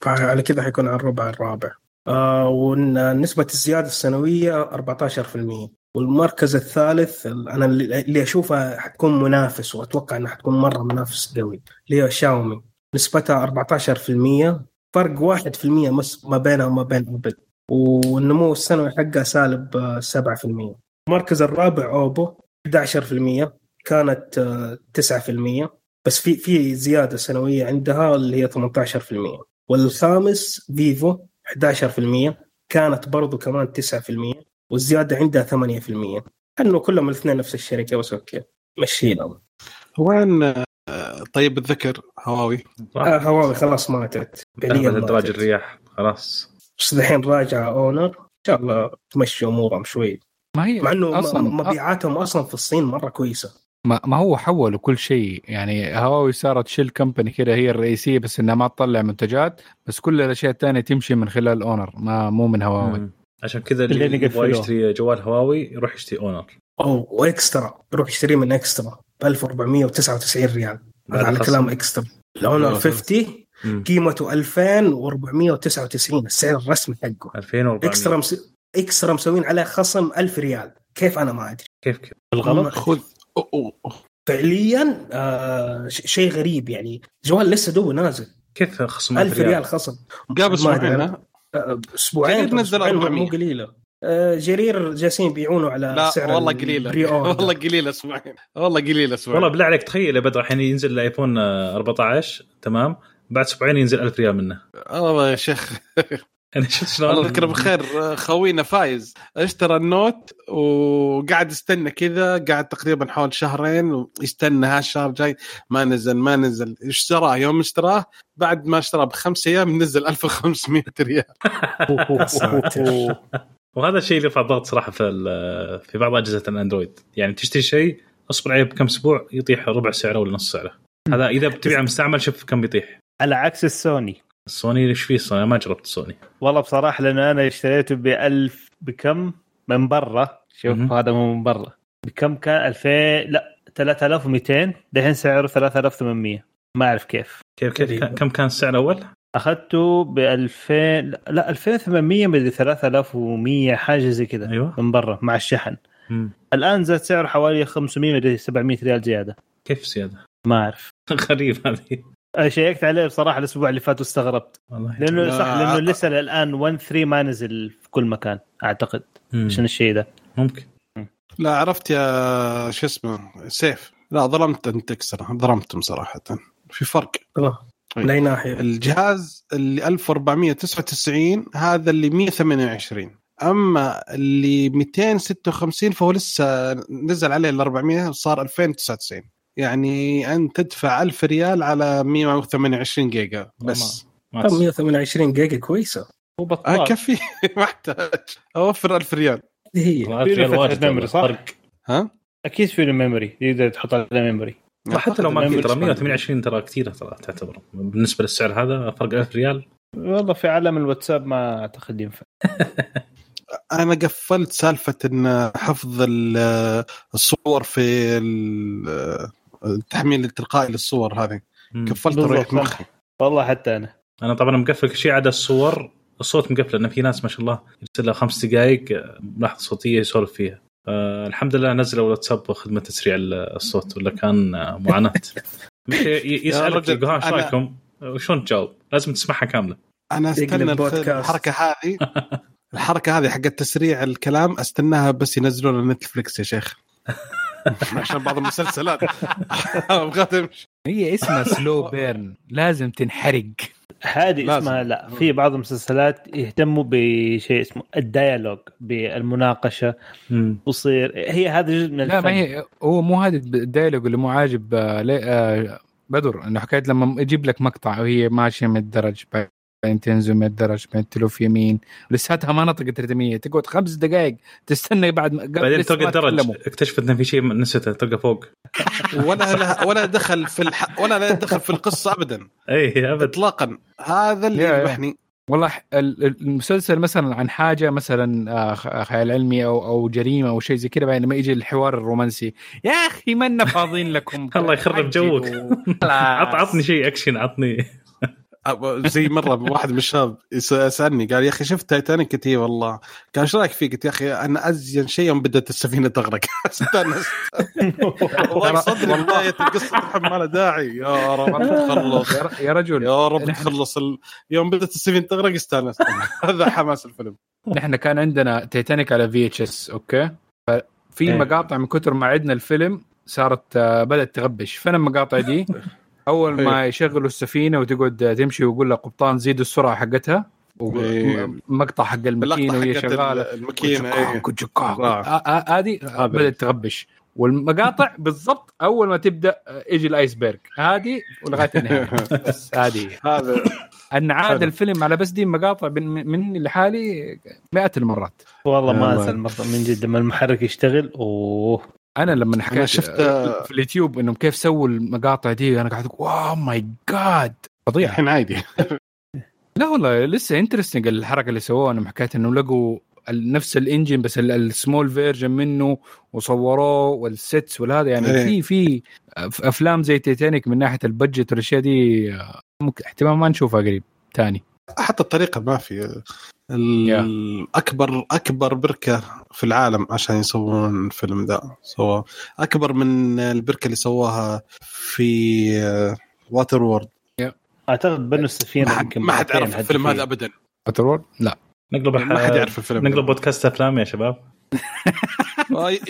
على كذا حيكون على الربع الرابع. آه ونسبة الزيادة السنوية 14% والمركز الثالث أنا اللي اشوفها حتكون منافس وأتوقع انها حتكون مرة منافس قوي اللي هي شاومي. نسبتها 14% فرق 1% بس ما بينها وما بين ابل والنمو السنوي حقها سالب آه، 7% المركز الرابع أوبو 11% كانت آه، 9% بس في في زيادة سنوية عندها اللي هي 18% والخامس فيفو 11% كانت برضو كمان 9% والزيادة عندها 8% انه كلهم الاثنين نفس الشركة بس okay. مشينا وين آه، طيب الذكر؟ هواوي. آه هواوي خلاص ماتت. فعليا ذهبت ادراج. الرياح خلاص. بس الحين راجعه اونر إن شاء الله تمشي أمورهم شوي. ما هي مع إنه أصلا م- مبيعاتهم أصلا في الصين مرة كويسة. ما, ما هو حولوا كل شيء. يعني هواوي صارت shell company كده هي الرئيسية بس إنها ما تطلع منتجات بس كل الأشياء الثانية تمشي من خلال اونر ما مو من هواوي. مم. عشان كذا اللي اللي يبغى. يشتري جوال هواوي يروح يشتري اونر. أو وإكسترا. روح اشتريه من إكسترا ب 1499 ريال. هذا على. كلام إكسترا. الأونر الله 50 مم. قيمته 2499 السعر الرسمي حقه. 2400 إكسترا مس... إكسترا مسوين عليه خصم 1000 ريال. كيف؟ أنا ما أدري. كيف كيف؟ بالغلط؟ خذ. فعليا آه ش- شيء غريب يعني. جوال لسه دوبه نازل. كيف خصم 1000 ريال خصم. قبل أسبوعين أسبوعين جرير نزل أسبوعين مو- 400. مو قليلة. آه، جرير جالسين يبيعونه على لا سعر والله قليلة. والله قليلة أسبوعين. والله قليلة أسبوعين. والله بالله عليك تخيل يا بدر الحين ينزل الآيفون آه، 14 تمام؟ بعد أسبوعين ينزل 1000 ريال منه. والله يا شيخ. يعني شفت الله شلون؟ يذكره بالخير خوينا فايز. اشترى النوت وقاعد يستنى كذا قاعد تقريبا حول شهرين ويستنى هالشهر جاي. ما نزل ما نزل. اشتراه؟ يوم اشتراه بعد ما اشتراه بخمس أيام نزل 1500 ريال. وهذا الشيء اللي يرفع الضغط صراحة في ال- في بعض أجهزة الأندرويد. يعني تشتري شيء أصبر عليه بكم أسبوع يطيح ربع سعره ولا نص سعره. هذا إذا بتبيعه مستعمل شوف كم بيطيح. على عكس السوني. السوني إيش فيه أنا ما جربت السوني والله بصراحة لأن أنا اشتريته ب 1000 بكم من برا. شوف. هذا مو من برا. بكم كان؟ 2000 لا 3200 دحين سعره 3800 ما أعرف كيف. كيف كيف كم كان السعر اول؟ أخذته ب 2000 لا 2800 مدري 3100 حاجة زي كذا. أيوه. من برا مع الشحن. مم. الآن زاد سعره حوالي 500 مدري 700 ريال زيادة. كيف زيادة؟ ما أعرف. غريب هذه. شيكت عليه بصراحة الأسبوع اللي فات واستغربت. والله لأنه لا. صح لأنه لسه الان 1 3 ما نزل في كل مكان أعتقد. مم. عشان الشيء ده؟ ممكن. لا عرفت يا شو اسمه سيف. لا ظلمت انت اكسترا ظلمتم صراحة. في فرق. آه، من أي ناحية؟ الجهاز اللي 1499 هذا اللي 128 أما اللي 256 فهو لسه نزل عليه ال 400 وصار 2099 يعني انت تدفع 1000 ريال على 128 جيجا بس. طب تس- 128 جيجا كويسة. هو آه بطال كفي. ما أحتاج. أوفر 1000 ريال. دي هي؟ واجد memory، صح؟ فرق. ها؟ أكيد في له memory يقدر تحط عليه memory حتى لو ما في ترى أعتقد 128 ترى كثير ترى تعتبر. بالنسبة للسعر هذا فرق 1000 ريال. والله في عالم الواتساب ما أعتقد ينفع. أنا قفلت سالفة إن حفظ ال- الصور في التحميل التلقائي للصور هذه. قفلت صح. مخي والله حتى أنا أنا طبعا مقفل كل شيء عدا الصور الصوت مقفل لأن في ناس ما شاء الله يرسل لها خمس دقائق ملاحظة صوتية يسولف فيها آه الحمد لله نزلوا الواتساب خدمه تسريع الصوت ولا كان آه، معاناة يسألك يقول ها إيش رأيكم؟ وشلون تجاوب؟ لازم تسمعها كاملة أنا أستنى. الحركة هذه الحركة هذه حقت تسريع الكلام أستناها بس ينزلون نتفلكس يا شيخ عشان بعض المسلسلات. أبغى تمشي هي اسمها slow burn لازم تنحرق. هذه لازم. اسمها لا في بعض المسلسلات يهتموا بشيء اسمه ال dialogue بالمناقشة. وصير هي هذا جزء من لا الفن. ما هي هو مو هذا ال dialogue اللي مو عاجب آه، آه، بدر إنه حكايه لما يجيب لك مقطع وهي ماشية من الدرج بعدين تنزل من الدرج بعدين تلف يمين. لساتها ما نطقت رتمية. تقعد خمس دقائق تستنى بعد ما بعدين تلقى الدرج. اكتشفت انه في شيء نسيته تلقى فوق. ولا لها ولا دخل في الح... ولا لا دخل في القصة ابدا. اي أبد. اطلاقا. هذا اللي. يذبحني. والله المسلسل مثلا عن حاجة مثلا آه، خ- خيال علمي أو أو جريمة أو شيء زي كده بعدين لما يجي الحوار الرومانسي. يا أخي منا فاضيين لكم. الله يخرب جوك. عط عطني شيء أكشن عطني. زي مرة واحد من الشباب سألني قال يا أخي شفت تايتانيك؟ قلت اي والله. قال إيش رأيك فيه؟ قلت يا أخي أنا أزين شيء يوم بدأت السفينة تغرق. استأنست. والله صدري بداية القصة تحب ما لها داعي. يا رب تخلص. يا رجل يا رب تخلص ال... يوم بدأت السفينة تغرق استأنست. هذا حماس الفيلم. نحن كان عندنا تيتانيك على VHS okay؟ ففي. مقاطع من كثر ما عدنا الفيلم صارت آه، بدأت تغبش. فين المقاطع دي؟ أول ما يشغلوا السفينة وتقعد تمشي ويقول لك قبطان زيدوا السرعة حقتها إيه. ومقطع حق الماكينة وهي شغالة الماكينة إيه. آه. آه، آه، هذه. بدأت تغبش والمقاطع بالضبط أول ما تبدأ يجي الايسبرج هذه ولغاية النهاية بس هذه هذا أن عاد. الفيلم على بس دي مقاطع من من لحالي مئات المرات والله ما. انسى من جد لما المحرك يشتغل أوه أنا لما حكيت شفت- في اليوتيوب إنهم كيف سووا المقاطع دي أنا قاعد أقول wow my god فظيع. الحين عادي. لا والله لسه interesting الحركة اللي سووها. انهم حكايه انه لقوا نفس ال engine بس ال- ال small version منه وصوروه وال sets والهذا. يعني إيه. في في أفلام زي تيتانيك من ناحية ال budget والأشياء دي آه، ممكن احتمال ما نشوفها قريب تاني. حتى الطريقة ما في. ال- أكبر أكبر بركة في العالم عشان يسوون الفيلم ذا. سووا أكبر من البركة اللي سووها في واتر وورد أعتقد بنوا السفينه ما حد يمكن ما حد مرتين عرف الفيلم. هذا ابدا. واتر لا. نقلب ما حد يعرف الفيلم نقلب بودكاست أفلام يا شباب. آه،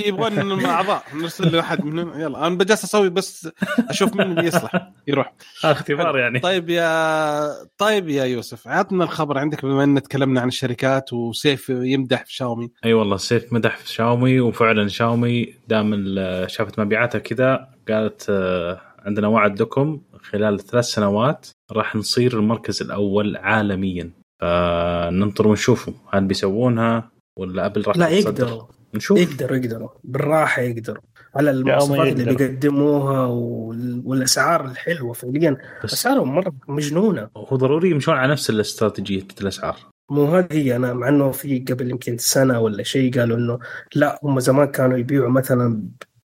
يبغون مع اعضاء نرسل له احد منهم. يلا أنا بجلس أسوي بس أشوف مين اللي يصلح يروح. آه، اختبار يعني. طيب يا طيب يا يوسف عطنا الخبر عندك بما إن تكلمنا عن الشركات وسيف يمدح في شاومي. أي والله سيف مدح في شاومي وفعلا شاومي دام شافت مبيعاتها كذا قالت آه، عندنا وعد لكم خلال ثلاث سنوات راح نصير المركز الأول عالميا. فننطر ونشوفوا هل بيسوونها ولا أبل راح لا؟ يقدروا. نشوف. يقدروا يقدروا. بالراحة يقدروا. على المواصفات اللي. بيقدموها وال- والأسعار الحلوة فعليا. أسعارهم مرة مجنونة. هو ضروري يمشون على نفس الاستراتيجية الأسعار. مو هذه هي. أنا مع إنه في قبل يمكن سنة ولا شيء قالوا إنه لا هم زمان كانوا يبيعوا مثلا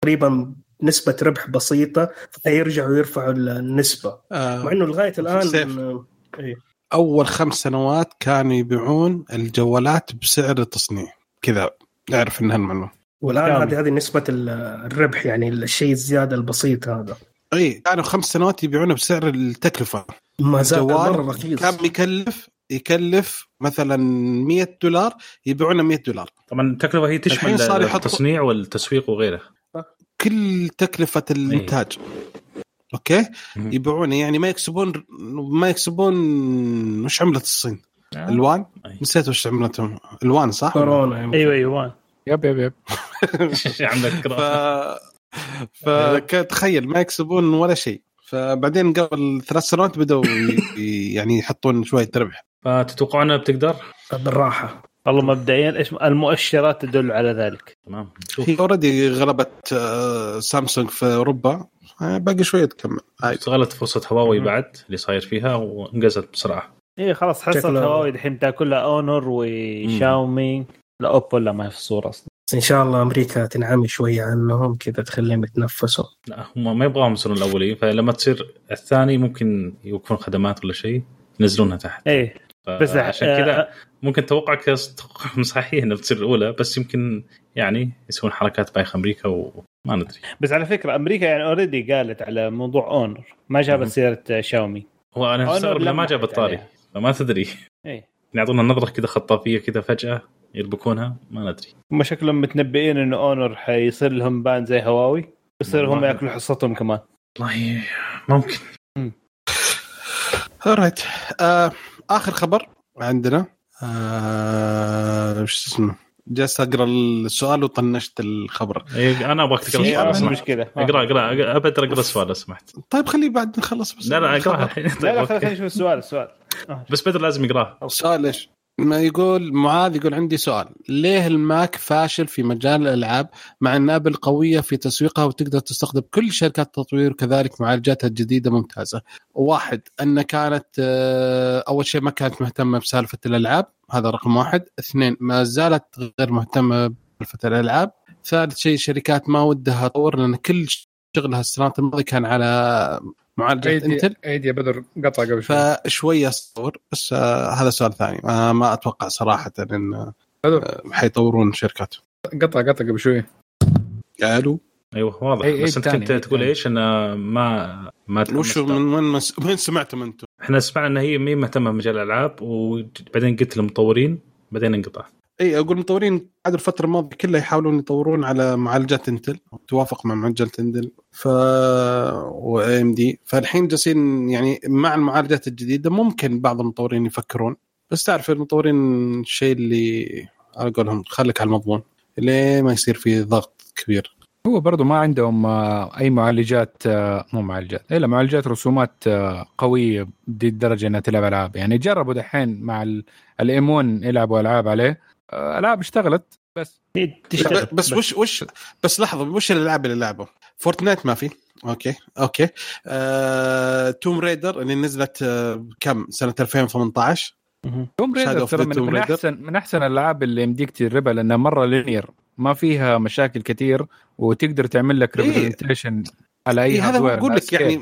تقريبا نسبة ربح بسيطة فيرجعوا يرفعوا النسبة. مع إنه لغاية الآن. آه، إيه. أول خمس سنوات كانوا يبيعون الجوالات بسعر التصنيع. كذا. نعرف إنها المعلومة. والآن. هذه هذه نسبة ال- الربح يعني الشيء الزيادة البسيط هذا. أي كانوا خمس سنوات يبيعونه بسعر التكلفة. ما زال مرة رخيص. كان يكلف يكلف مثلا 100 دولار يبيعونه 100 دولار. طبعا التكلفة هي تشمل الحين صار يحط- التصنيع والتسويق وغيره. كل تكلفة الإنتاج. أوكي. يبيعونه يعني ما يكسبون ما يكسبون وش عملة الصين؟ آه. الوان. نسيت وش عملتهم. الوان صح؟ كورونا يمكن. أيوه أيوه yep yep yep. عندك ف... كرا- فتخيل ما يكسبون ولا شيء. فبعدين قبل ثلاث سنوات بدأوا يعني يحطون شوية ربح فتتوقعون إنها بتقدر؟ بالراحة. والله مبدئيا إيش المؤشرات تدل على ذلك. تمام. هي already غلبت آه، سامسونج في أوروبا. آه، باقي شوية تكمل. استغلت فرصة هواوي. بعد اللي صاير فيها وانجزت بسرعة. إيه خلاص حصل شكله- هواوي الحين تاكلها أونر وشاومي لا أوبو لا ما في الصورة أصلا. بس إن شاء الله أمريكا تنعمي شوية عنهم كذا تخليهم يتنفسوا. لا هم ما يبغاهم يصيرون الأولين. فلما تصير الثاني ممكن يوقفون خدمات ولا شيء ينزلونها تحت. إيه بس عشان آه، كذا ممكن توقعك توقع صحيح إنها بتصير الأولى بس يمكن يعني يسوون حركات بايخ أمريكا وما ندري. بس على فكرة أمريكا يعني already قالت على موضوع أونر. ما. جابت سيرة آه، شاومي هو أنا مستغرب ما لمحت جاب الطاري عليها. فما تدري. إيه. يعطونا نظرة كذا خطافية كذا فجأة يربكونها ما ندري. هم شكلهم متنبئين إنه اونر حيصير لهم ban زي هواوي يصير هم. يأكلوا حصتهم كمان. والله ممكن. all right آه آخر خبر عندنا. آه وش اسمه؟ جالس أقرأ السؤال وطنشت الخبر إيه، أنا أبغاك تقرأ في السؤال. سمحت. مشكلة أقرأ أقرأ ابى أقرأ السؤال لو سمحت طيب خليه بعد نخلص بس لا لا أقرأها. الحين لا لا طيب، خلينا. نشوف السؤال السؤال. بس بدر لازم يقرأها السؤال إيش؟ ما يقول معاذ يقول عندي سؤال. ليه الماك فاشل في مجال الألعاب مع ان ابل قويه في تسويقها وتقدر تستخدم كل شركات التطوير وكذلك معالجاتها الجديدة ممتازة. واحد أن كانت آه، أول شيء ما كانت مهتمة بسالفة الألعاب هذا رقم واحد، اثنين ما زالت غير مهتمة بسالفة الألعاب، ثالث شيء شركات ما ودها تطور لأن كل شغلها السنوات الماضية كان على معالجة إنتل. عيد عيد يا بدر قطع قبل شوي. فشوية صور بس آه هذا سؤال ثاني. آه ما أتوقع صراحة إن آه بدر. حيطورون شركات. قطع قطع قبل شوي. قالوا. أيوه واضح. أي- بس أنت كنت أي تقول. إيش؟ إنه ما ما وش. من وين من وين سمعتم أنتم؟ إحنا سمعنا إن هي مي مهتمة بمجال الألعاب وبعدين قلت للمطورين بعدين انقطع اي أقول المطورين قعدوا الفترة الماضية كلها يحاولون يطورون على معالجات إنتل توافق مع معالجه إنتل ف و ام دي فالحين جالسين يعني مع المعالجات الجديدة ممكن بعض المطورين يفكرون. بس تعرف المطورين الشيء اللي على قولهم خليك على المضمون ليه ما يصير في ضغط كبير. هو برضو ما عندهم آه، أي معالجات آه، مو معالجات إلا معالجات رسومات آه، قوية بدي الدرجة إنها تلعب ألعاب. يعني جربوا دحين مع الام 1 يلعبوا ألعاب عليه. العاب اشتغلت بس هي تشتغل ب- بس وش وش بس لحظة وش الألعاب اللي لعبوا؟ فورتنايت ما في أوكي أوكي آه، توم ريدر اللي نزلت آه، كم سنة 2018 مهم. توم ريدر ترى من, Tomb من Raider. احسن من أحسن الألعاب اللي يمديك تجربها لأنها مرة لينير ما فيها مشاكل كثير وتقدر تعمل لك إيه. ريبرزنتيشن على أي إيه هذا. أقول لك. يعني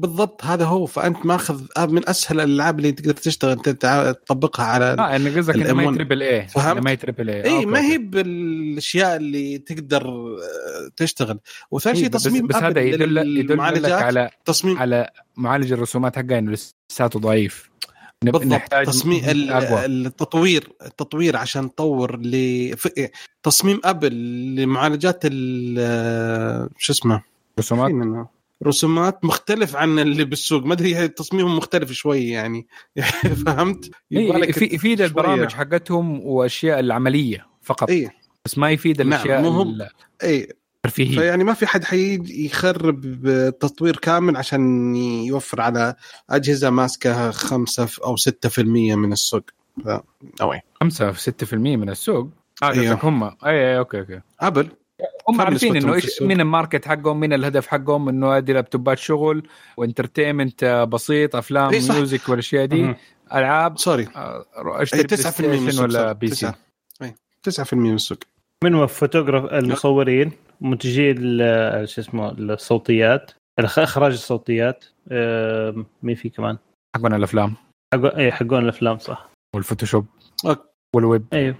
بالضبط هذا هو. فأنت ماخذ آه، من أسهل الألعاب اللي تقدر تشتغل تطبقها على آه يعني قصدك انه ما هي الM1. تريبل A فهمت؟ ما هي triple A اي ما هي بالأشياء اللي تقدر آه، تشتغل. وثاني شيء بس, تصميم بس هذا أبل يدل يدل على تصميم على معالج الرسومات حقه إنه لساته ضعيف. بالضبط تصميم التطوير التطوير عشان تطور ل تصميم أبل لمعالجات ال شو اسمه؟ رسومات؟ رسومات مختلف عن اللي بالسوق. ما أدري تصميمهم مختلف شوي يعني. فهمت؟ إيه في يفيد. البرامج حقتهم وأشياء العملية فقط. اي بس ما يفيد نعم، الأشياء مو هم- اي الترفيهية. فيعني ما في حد حيجي يخرب تطوير كامل عشان يوفر على أجهزة ماسكة 5 أو 6% من السوق. ف... أوي. 5 6% من السوق؟ آه أيوه. هم. اي اي okay okay. أبل. هم عارفين إنه إيش؟ من ال market حقهم من الهدف حقهم إنه هذه لابتوبات شغل وإنترتينمنت بسيط أفلام. ميوزك والأشياء دي. ألعاب سوري. آه، أشتري 9% بلاي من ستيشن السوق ولا. بي سي 9 أي 9% من السوق. من هو فوتوغراف المصورين؟ منتجي ال- شو اسمه الصوتيات. إخراج الصوتيات. مين في كمان؟ حقون الأفلام. حقون اي حقون الأفلام صح. والفوتوشوب. والويب. أيوه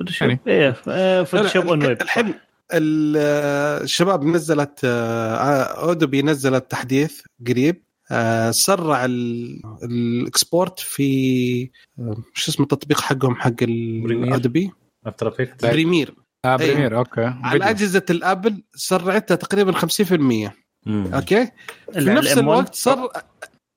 فوتوشوب. آه، فوتوشوب لا، اون ويب الحين ال- الشباب نزلت آه، Adobe نزلت تحديث قريب آه، سرع ال- ال export في آه، شو اسمه التطبيق حقهم حق Premiere. ال Adobe After Effect Premiere. آه أيوه. Premiere okay. على فيديو. أجهزة الابل سرعتها تقريبا 50% okay؟ في نفس ال M1 الوقت صر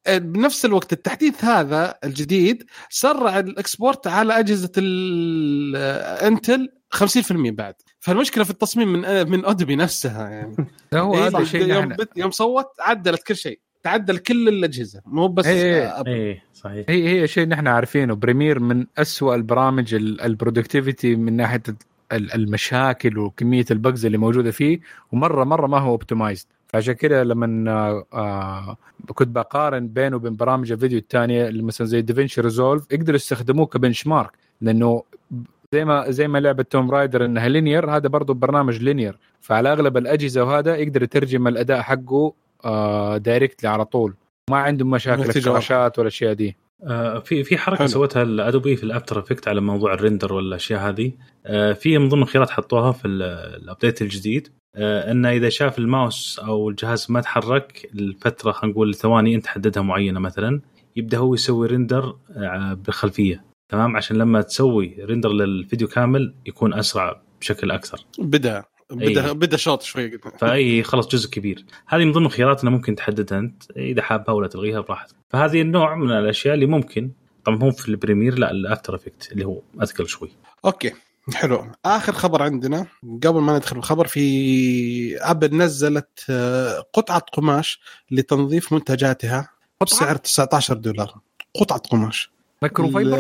بنفس الوقت التحديث هذا الجديد سرع ال export على أجهزة ال Intel 50% بعد. فالمشكلة في التصميم من من Adobe نفسها يعني. هو إيه هذا الشيء اللي يوم, يوم سوت عدلت كل شيء. تعدل كل الأجهزة. مو بس إيه إيه. أبل. اي صحيح. هي هي شيء نحن عارفينه. Premiere من أسوأ البرامج ال productivity من ناحية ال- المشاكل وكمية ال bugs اللي موجودة فيه. ومرة مرة ما هو optimized فعشان كده لما آه آه كنت بقارن بينه وبين برامج الفيديو الثانية اللي مثلا زي DaVinci Resolve يقدروا يستخدموه ك benchmark لأنه زي ما زي ما لعبة Tomb Raider إنها linear هذا برضه برنامج linear فعلى أغلب الأجهزة وهذا يقدر يترجم الأداء حقه آه directly على طول. ما عنده مشاكل الشاشات والاشياء دي. آه، في في حركة حلو. سوتها ال Adobe في ال After Effects على موضوع ال render والاشياء هذه. آه، في من ضمن الخيارات حطوها في ال- ال update الجديد. آه، انه إذا شاف الماوس أو الجهاز ما تحرك لفترة خلينا نقول ثواني أنت حددها معينة مثلا يبدأ هو يسوي render آه، بالخلفيه تمام؟ عشان لما تسوي render للفيديو كامل يكون أسرع بشكل أكثر. بدا بدا إيه. بدا شوط شوي. فأي خلص جزء كبير. هذه من ضمن الخيارات اللي ممكن تحددها أنت إذا حابها ولا تلغيها براحتك. فهذه النوع من الأشياء اللي ممكن طبعا مو في ال Premiere لا ال After Effects اللي هو أثقل شوي. أوكي حلو. آخر خبر عندنا قبل ما ندخل الخبر في أبل نزلت آه، قطعة قماش لتنظيف منتجاتها بسعر 19 دولار. قطعة قماش. microfiber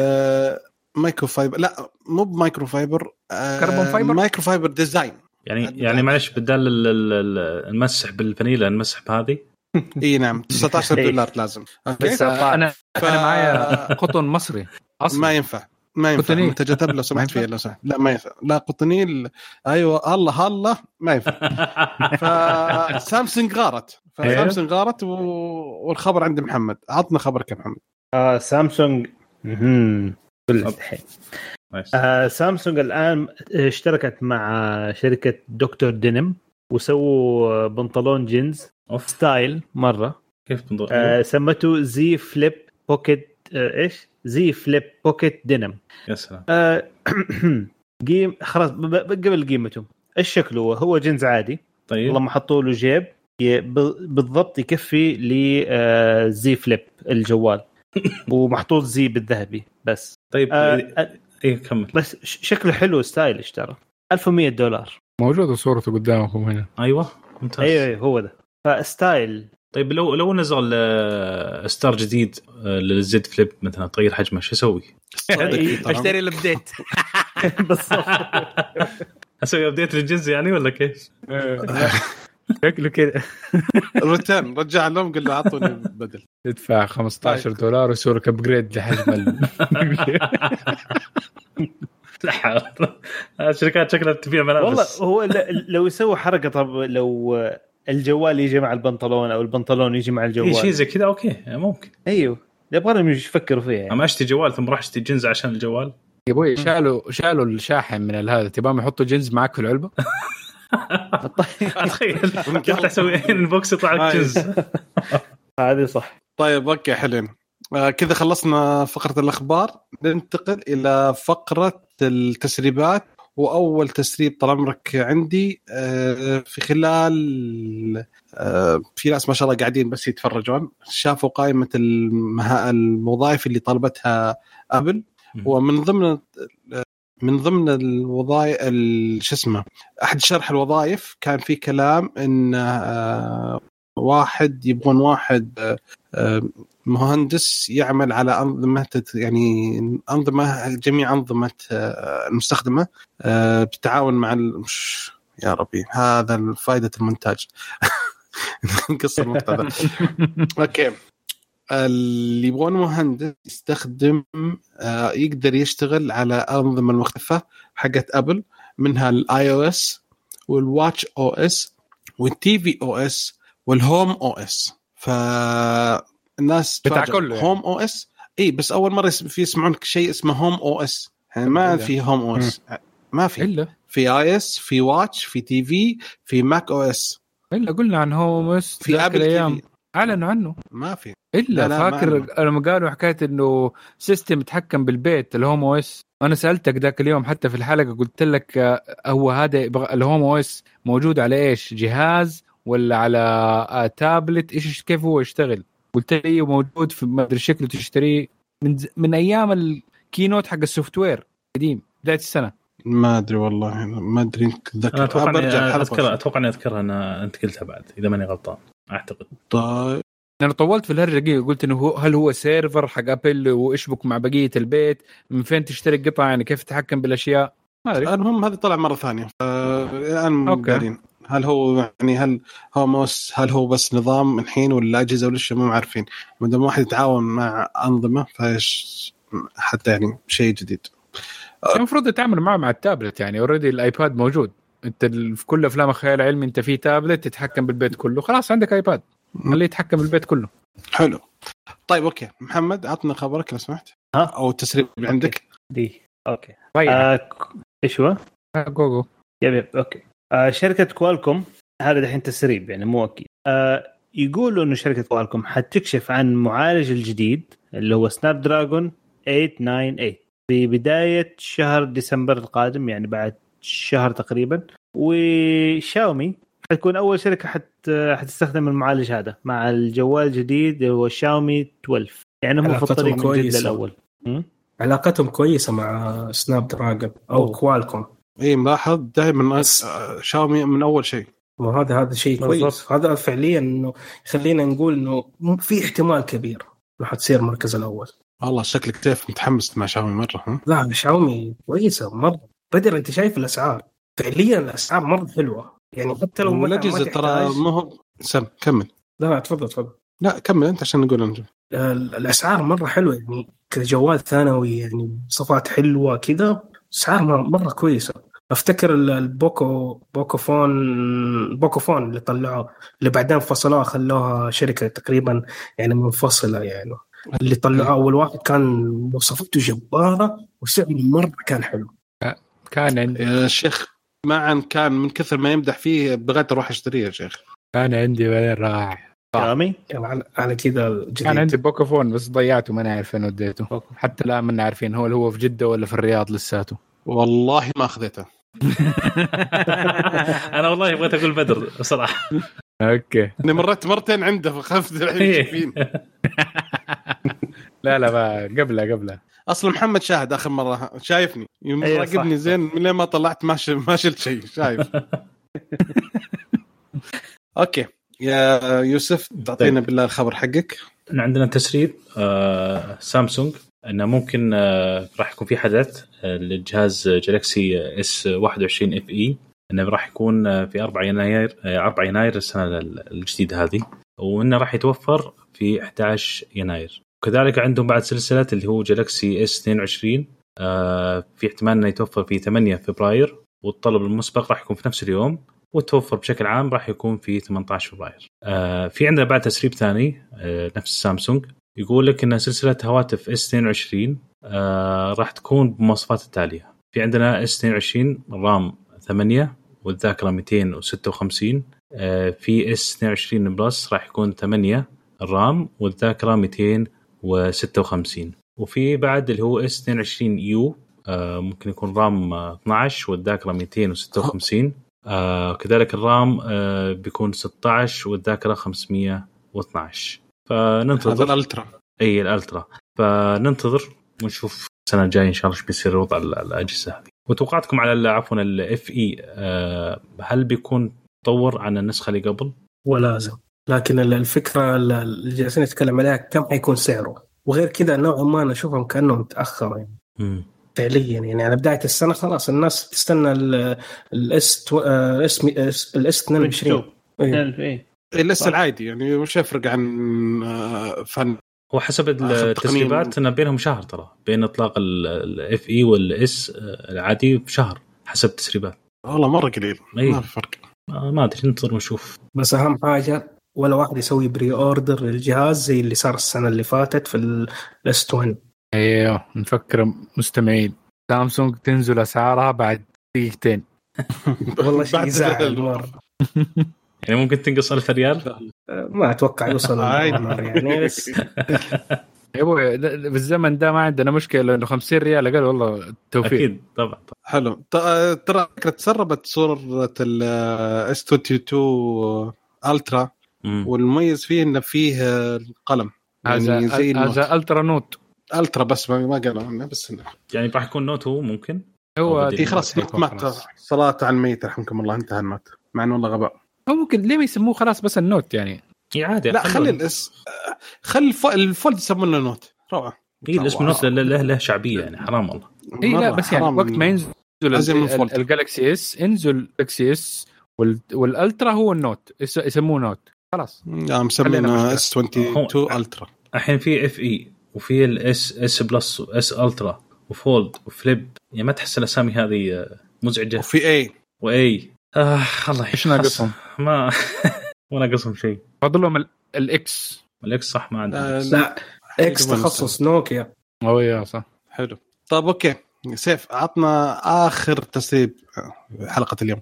microfiber لا مو بمايكرو فايبر آه، carbon fiber؟ microfiber design. يعني. يعني معلش بدال ال- ال- ال- نمسح بالفانيلا نمسح بهذه؟ إي نعم 19 إيه. دولار لازم. أوكي؟ بس آه، أنا ف- أنا معايا قطن مصري أصلا. ما ينفع ما ينفع. قطونيل. منتجات لو سمحت؟ فيها لو سمحت. لا ما ينفع. لا قطونيل أيوه الله الله ما ينفع. فسامسونج غارت. فسامسونج غارت و... والخبر عند محمد. عطنا خبرك يا محمد؟ آه سامسونج كل. آه سامسونج الآن اشتركت مع شركة Dr. Denim وسووا بنطلون جينز أوف. style مرة. كيف بنض... آه سمته Z Flip Pocket آه إيش؟ Z Flip Pocket Denim. يا سلام. آه قيم خلاص قبل قيمته. إيش شكله؟ هو؟ هو جينز عادي. طيب. لما حطوا له جيب بالضبط يكفي ل Z Flip الجوال. ومحطوط زي بالذهبي بس. طيب آه اي كمل. بس شكله حلو stylish ترى. 1100 دولار. موجوده صورته قدامكم هنا. أيوه ممتاز. أيوه أيوه هو ده. ف style. طيب لو لو نزل آه، إصدار جديد آه، لل Z Flip مثلا تغير حجمه شو أسوي؟ أشتري ال update بالضبط. أسوي update للجنس يعني ولا كيف؟ شكله كذا الرتان رجع لهم قال له أعطوني بدل. تدفع 15 دولار ويسوي لك upgrade لحجم ال... لا حول. الشركات شكلها تبيع والله ملابس هو ل- لو يسوي حركة طب لو الجوال يجي مع البنطلون أو البنطلون يجي مع إيه، الجوال. شيء زي كذا أوكي ممكن. أيوه. يبغى لهم يفكروا فيها. يعني. أما أشتري جوال ثم راح أشتري جنز عشان الجوال؟ يا أبوي شالوا شالوا الشاحن من هذا. تبغاهم يحطوا جنز معك في العلبة؟ تخيل قلت أسوي unbox يطلع لك جنز هذه صح. طيب أوكي حلوين. آه كذا خلصنا فقرة الأخبار. ننتقل إلى فقرة التسريبات. وأول تسريب طال عمرك عندي آه في خلال آه في ناس ما شاء الله قاعدين بس يتفرجون. شافوا قائمة المها... الوظائف اللي طلبتها ابل ومن ضمن من ضمن الوظائف ال- شو اسمه أحد شرح الوظائف كان في كلام إن آه، واحد يبغون واحد آه، آه، مهندس يعمل على أنظمة يعني أنظمة جميع أنظمة المستخدمة بالتعاون مع ال- يا ربي هذا فائده المونتاج. نقص المقطع أوكي. اللي يبغون مهندس يستخدم آه، يقدر يشتغل على أنظمة المختلفه حقت أبل منها ال iOS وال watchOS وال tvOS وال homeOS فالناس بتاع. كله. homeOS إي بس أول مرة في يسمعون شيء اسمه homeOS يعني ما إلا. في homeOS ما في. إلا. في اي اس في واتش في تي في في ماك أو اس إلا قلنا عن homeOS في ذاك ابل الأيام TV أعلنوا عنه. ما في. إلا لا، فاكر. لما قالوا حكاية إنه system يتحكم بالبيت ال homeOS أنا سألتك ذاك اليوم حتى في الحلقة قلت لك آه، هو هذا ال homeOS موجود على إيش؟ جهاز ولا على آه، تابلت إيش كيف هو يشتغل؟ قلت لي موجود في ما أدري شكله تشتريه من ز- من أيام ال keynote حق ال software قديم بداية السنة. ما أدري والله ما أدري اتذكر أتوقع إني أذكرها أتوقع إني أذكرها أنا أنت قلتها بعد إذا ماني غلطان. أعتقد. طيب. أنا طولت في الهرجة دقيقة قلت إنه هو هل هو server حق ابل ويشبك مع بقية البيت؟ من فين تشتري القطع؟ يعني كيف تتحكم بالأشياء؟ ما أدري. المهم هذا طلع مرة ثانية. الآن أوكي. قاعدين. هل هو يعني هل هو homeOS هل هو بس نظام الحين ولا أجهزة ولا شيء؟ مو عارفين. ما دام واحد يتعاون مع أنظمة فإيش حتى يعني شيء جديد. المفروض يتعامل معه مع التابلت يعني already الآيباد موجود. انت ال- في كل أفلام الخيال العلمي انت في تابلت تتحكم بالبيت كله. خلاص عندك آيباد. خليه يتحكم بالبيت كله. حلو. طيب أوكي. محمد عطنا خبرك لو سمحت. ها؟ أو التسريب اللي عندك. دي. أوكي. طيب. آه ك- إيش هو؟ جو جو يب يب. أوكي. آه شركة كوالكوم هذا دحين تسريب يعني مو أكيد. آه يقولوا إنه شركة كوالكوم حتكشف عن معالج الجديد اللي هو Snapdragon 898 في بداية شهر ديسمبر القادم يعني بعد شهر تقريبا. وشاومي حتكون أول شركة حت حتستخدم المعالج هذا مع الجوال الجديد هو شاومي 12 يعني هم في الطريق من جد. للأول? علاقتهم كويسة مع Snapdragon أو أوه. كوالكوم. إي ملاحظ دائما شاومي من أول شيء. وهذا هذا شيء كويس. بالضبط. هذا فعليا إنه يخلينا نقول إنه في احتمال كبير انه حتصير المركز الأول. والله شكلك كيف متحمس مع شاومي مرة ها؟ لا شاومي كويسة مرة. بدر انت شايف الأسعار؟ فعليا الأسعار مرة حلوة. يعني حتى لو مثلاً ما والأجهزة ترى مو هو سم كمل. لا لا تفضل تفضل. لا كمل انت عشان نقول أنت. ال- الأسعار مرة حلوة يعني كجوال ثانوي يعني صفات حلوة كذا أسعار مره مرة كويسة. أفتكر ال- ال Poco Pocophone Pocophone اللي طلعوه اللي بعدين فصلوها خلوها شركة تقريبا يعني منفصلة يعني. اللي طلعوه أول واحد كان مواصفاته جبارة وسعره مرة كان حلو. كان عندي. يا شيخ معا كان من كثر ما يمدح فيه بغيت أروح أشتريه يا شيخ. كان عندي وين راح. يعني على, على كذا الجديد كان عندي Pocophone بس ضيعته ما عارف فين وديته. حتى الآن ما عارفين هو هو في جدة ولا في الرياض لساته. والله ما أخذته. أنا والله بغيت أقول بدر بصراحة. أوكي. أنا مريت مرتين عنده فخفت الحين شايفين لا لا ما قبله قبله. أصلا محمد شاهد آخر مرة شايفني. أيوة. راقبني زين من لين ما طلعت ما ما شلت شيء شايف. أوكي. يا يوسف تعطينا بالله الخبر حقك. إن عندنا تسريب آه سامسونج إنه ممكن آه راح يكون في حدث آه للجهاز Galaxy S 21 FE. إنه راح يكون آه في 4 يناير آه 4 يناير السنة ال- الجديدة هذه. وإنه راح يتوفر في 11 يناير. وكذلك عندهم بعد سلسلة اللي هو Galaxy S 22 آه في احتمال إنه يتوفر في 8 فبراير والطلب المسبق راح يكون في نفس اليوم والتوفر بشكل عام راح يكون في 18 فبراير. آه في عندنا بعد تسريب ثاني آه نفس سامسونج يقول لك إن سلسلة هواتف S 22 آه راح تكون بالمواصفات التالية. في عندنا S 22 RAM 8 والذاكرة 256 آه في S 22 Plus راح يكون 8 ال RAM والذاكرة 256 وفي بعد اللي هو S 22 U آه ممكن يكون RAM آه، 12 والذاكره 256 آه كذلك ال RAM آه بيكون 16 والذاكرة 512 هذا فننتظر. ال Ultra. إي ال Ultra. فننتظر ونشوف السنة الجاية إن شاء الله إيش بيصير وضع ال- الأجهزة هذه. وتوقعاتكم على ال- عفوا ال FE هل بيكون تطور عن النسخة اللي قبل؟ ولازم لكن ال- الفكرة ال- اللي جالسين نتكلم عليها كم حيكون سعره؟ وغير كذا نوعا ما أنا أشوفهم كانه متاخر يعني. فعليا يعني. على بداية السنة خلاص الناس تستنى ال S ال S ال S 22 إيه. إيه. إيه، لسه العادي يعني وش يفرق عن آه، Fan؟ هو حسب آخر التسريبات تقنين. أن بينهم شهر ترى. بين إطلاق ال FE وال S العادي بشهر حسب التسريبات والله مرة قليل. إيه. ما في فرق. آه، ما أدري ننتظر ونشوف. بس أهم حاجة ولا واحد يسوي pre-order للجهاز زي اللي صار السنة اللي فاتت في ال S 20 أيوه نفكر مستمعين. سامسونج تنزل أسعارها بعد دقيقتين. والله شيء يزعل زعل. مره يعني ممكن تنقص 1000 ريال؟ ما أتوقع يوصل يعني بس يا أبوي بالزمن ده ما عندنا مشكلة لأنه 50 ريال أقل والله توفيق. أكيد طبعا طبعا. حلو. ترى تسربت صورة ال S 22 Ultra. والمميز فيه انه فيه آه، قلم هذا يعني زي ال Note. هذا Ultra Note Ultra بس ما ما قالوا عنه بس إنه. يعني راح يكون Note هو ممكن هو. إيه خلاص مات. صلاة على الميت رحمكم الله انتهى المات مع إنه والله غباء أو ممكن ليه ما يسموه خلاص بس ال Note يعني اي عادي لا. خلي ال S خلي الف- ال Fold يسمونه Note روعة اي الاسم Note له, له, شعبية يعني حرام والله اي لا بس يعني. وقت ما ينزل. الجالكسي اس انزل الجالكسي اس والألترا هو النوت يس- يسموه Note خلاص. لا مشكلة. S 22 Ultra الحين في FE وفي ال S S Plus و S Ultra و Fold و Flip يعني ما تحس الأسامي هذه آه، مزعجة. وفي A و A آه الله إيش. ناقصهم؟ ما ما ناقصهم شيء. فاضل لهم ال- ال X ال X صح؟ ما عندهم آه، لا. X حلو. تخصص نوكيا أو يا صح. حلو. طيب أوكي. سيف عطنا آخر تسريب حلقة اليوم.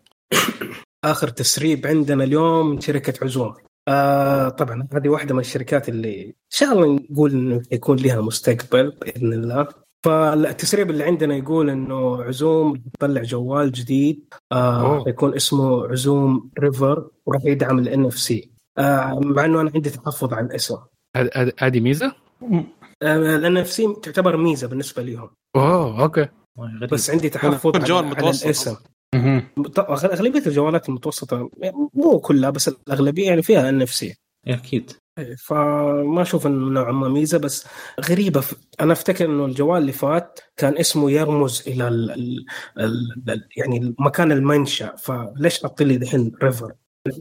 آخر تسريب عندنا اليوم من شركة عزوم آه طبعا هذه واحدة من الشركات اللي إن شاء الله نقول إنه يكون لها مستقبل بإذن الله فالتسريب اللي عندنا يقول إنه عزوم تطلع جوال جديد آه. يكون اسمه عزوم River وراح يدعم ال NFC آه مع إنه أنا عندي تحفظ على الاسم هذ- هذ- هذه ميزة؟ ال NFC تعتبر ميزة بالنسبة لهم أوه أوكي غريب. بس عندي تحفظ على. الاسم أغلبية الجوالات المتوسطة مو كلها بس الأغلبية يعني فيها NFC إيه، أكيد فما أشوف إنه نوعا ما ميزة بس غريبة. ف... أنا أفتكر إنه الجوال اللي فات كان اسمه يرمز إلى ال... ال... ال... ال... يعني مكان المنشأ. فليش حط لي دحين River؟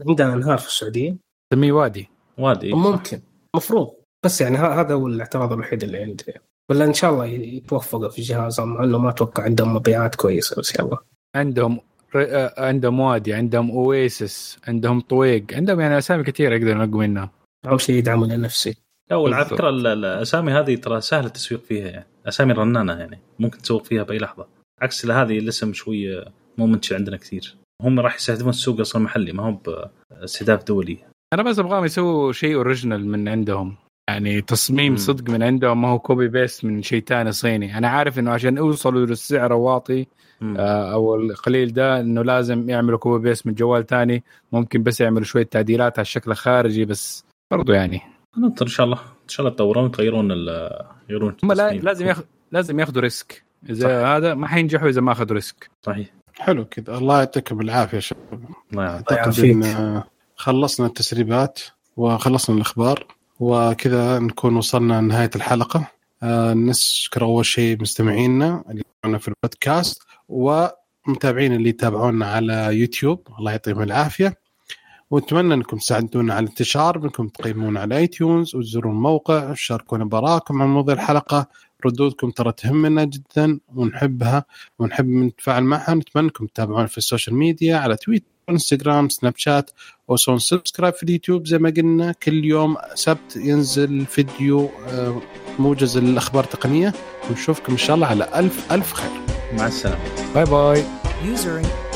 عندنا أنهار في السعودية. سميه وادي. وادي. إيه،. ممكن. مفروض. بس يعني ه- هذا هو الاعتراض الوحيد اللي عندي. ولا إن شاء الله يتوفقوا في جهازهم مع إنه ما أتوقع عندهم مبيعات كويسة بس يلا. عندهم ر- آه، عندهم وادي عندهم Oasis عندهم طويق عندهم يعني أسامي كثيرة يقدروا ينقوا منها أهم شيء يدعموا ال NFC لا وعلى بالضبط. فكره ال- الأسامي هذه ترى سهل التسويق فيها يعني. أسامي رنانه يعني ممكن تسوق فيها بأي لحظة. عكس هذه الاسم شوي مو منتشر عندنا كثير. هم راح يستهدفون السوق أصلا محلي ما هو باستهداف دولي. أنا بس أبغاهم يسووا شيء original من عندهم. يعني تصميم. صدق من عندهم ما هو copy paste من شيء ثاني صيني. أنا عارف إنه عشان يوصلوا للسعر الواطي. آه، أو القليل ده إنه لازم يعملوا copy paste من جوال ثاني ممكن بس يعملوا شوية تعديلات على الشكل الخارجي بس برضو يعني. ننطر إن شاء الله. إن شاء الله يتطورون ويغيرون ال- يغيرون هم. لازم ياخذ لازم ياخذوا risk. إذا صح. هذا ما حينجحوا إذا ما أخذوا risk. صحيح. حلو كذا. الله يعطيكم العافية يا شباب. الله يعافيك. آه، خلصنا التسريبات وخلصنا الأخبار وكذا نكون وصلنا لنهاية الحلقة. آه، نشكر أول شيء مستمعينا اللي معنا في البودكاست. ومتابعين اللي يتابعونا على يوتيوب. الله يعطيهم العافية. ونتمنى أنكم تساعدونا على الانتشار بانكم تقيمونا على iTunes وتزورون الموقع وتشاركونا بآراءكم عن موضوع الحلقة. ردودكم ترى تهمنا جدا ونحبها ونحب نتفاعل معها. نتمنى أنكم تتابعونا في ال social media على تويتر انستغرام سناب شات وتسوون subscribe في اليوتيوب زي ما قلنا كل يوم سبت ينزل فيديو آه، موجز الأخبار التقنية. ونشوفكم إن شاء الله على ألف ألف خير. مع السلامة. bye bye User